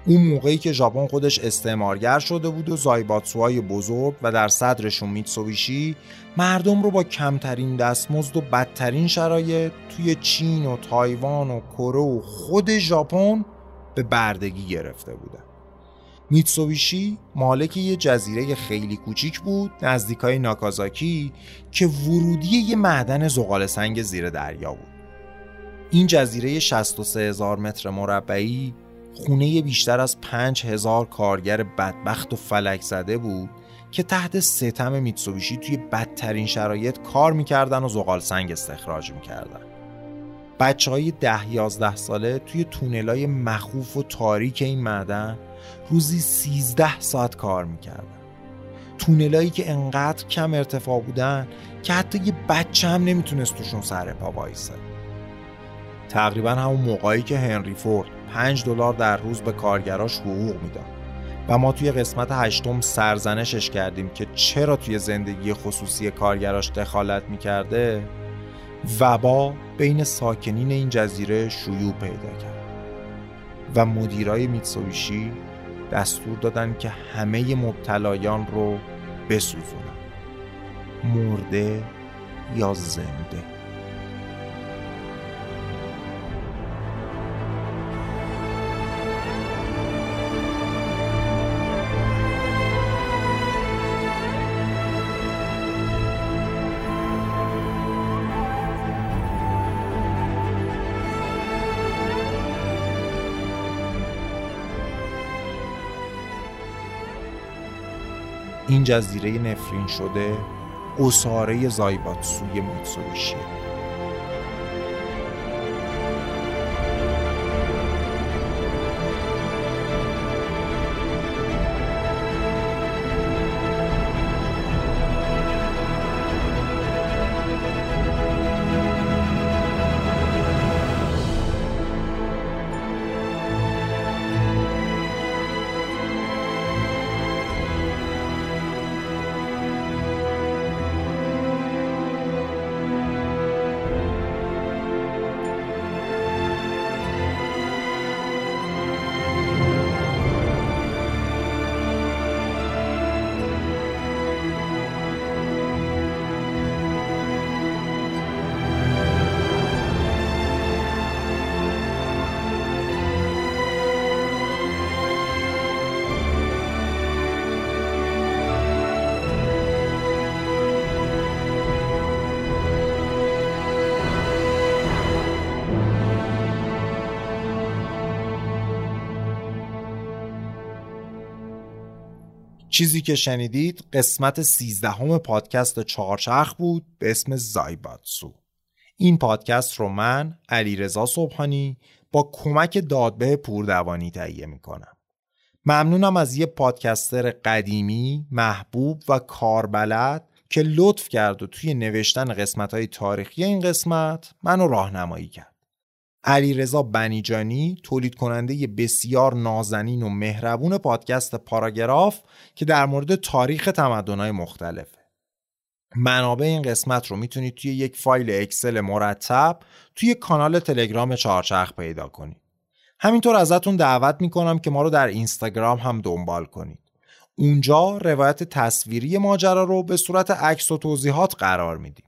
اون موقعی که ژاپن خودش استعمارگر شده بود و زایباتسوهای بزرگ و در صدرشون میتسوبیشی مردم رو با کمترین دستمزد و بدترین شرایط توی چین و تایوان و کره و خود ژاپن به بردگی گرفته بودن. میتسوبیشی مالک یه جزیره خیلی کوچیک بود نزدیکای ناکازاکی که ورودی یه معدن زغال سنگ زیر دریا بود. این جزیره 63 هزار متر مربعی خونه بیشتر از پنج هزار کارگر بدبخت و فلک زده بود که تحت ستم میتسوبیشی توی بدترین شرایط کار می‌کردن و زغال سنگ استخراج می‌کردن. بچه های ده یازده ساله توی تونلای مخوف و تاریک این معدن روزی سیزده ساعت کار می‌کردن تونلایی که انقدر کم ارتفاع بودن که حتی یه بچه هم نمی‌تونست توشون سر پا وایسه. تقریبا همون موقعی که هنری فورد 5 دلار در روز به کارگراش حقوق می‌داد. و ما توی قسمت هشتم سرزنشش کردیم که چرا توی زندگی خصوصی کارگراش دخالت می‌کرده وبا بین ساکنین این جزیره شیوع پیدا کرد. و مدیرای میتسویشی دستور دادن که همه مبتلایان رو بسوزونن. مرده یا زنده؟ این جزیره نفرین شده اصاره زایباتسوی میتسوبیشیه چیزی که شنیدید قسمت سیزدهم پادکست چهارچرخ بود به اسم زایباتسو. این پادکست رو من علیرضا صبحانی با کمک دادبه پوردوانی تهیه می‌کنم. ممنونم از یه پادکستر قدیمی محبوب و کاربلد که لطف کرد و توی نوشتن قسمت های تاریخی این قسمت منو راهنمایی کرد. علیرضا بنیجانی تولید کننده بسیار نازنین و مهربون پادکست پاراگراف که در مورد تاریخ تمدن‌های مختلفه. منابع این قسمت رو می‌تونید توی یک فایل اکسل مرتب توی کانال تلگرام چهارچرخ پیدا کنید. همینطور ازتون دعوت می‌کنم که ما رو در اینستاگرام هم دنبال کنید. اونجا روایت تصویری ماجرا رو به صورت عکس و توضیحات قرار میدیم.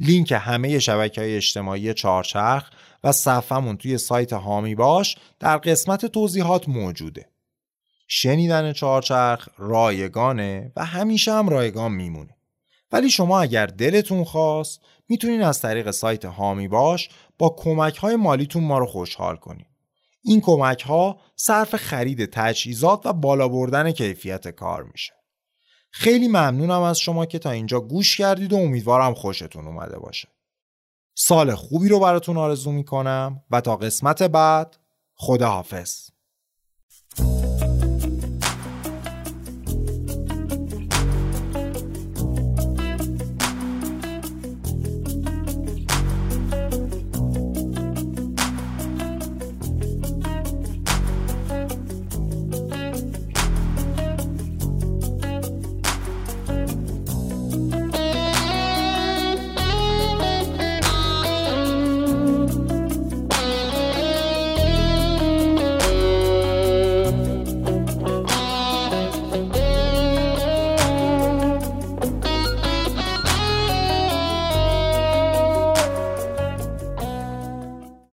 لینک همه شبکه های اجتماعی چهارچرخ و صفحمون توی سایت هامی باش در قسمت توضیحات موجوده. شنیدن چهارچرخ رایگانه و همیشه هم رایگان میمونه. ولی شما اگر دلتون خواست می‌تونین از طریق سایت هامی باش با کمک های مالیتون ما رو خوشحال کنید این کمک ها صرف خرید تجهیزات و بالا بردن کیفیت کار میشه. خیلی ممنونم از شما که تا اینجا گوش کردید و امیدوارم خوشتون اومده باشه. سال خوبی رو براتون آرزو می‌کنم و تا قسمت بعد خداحافظ.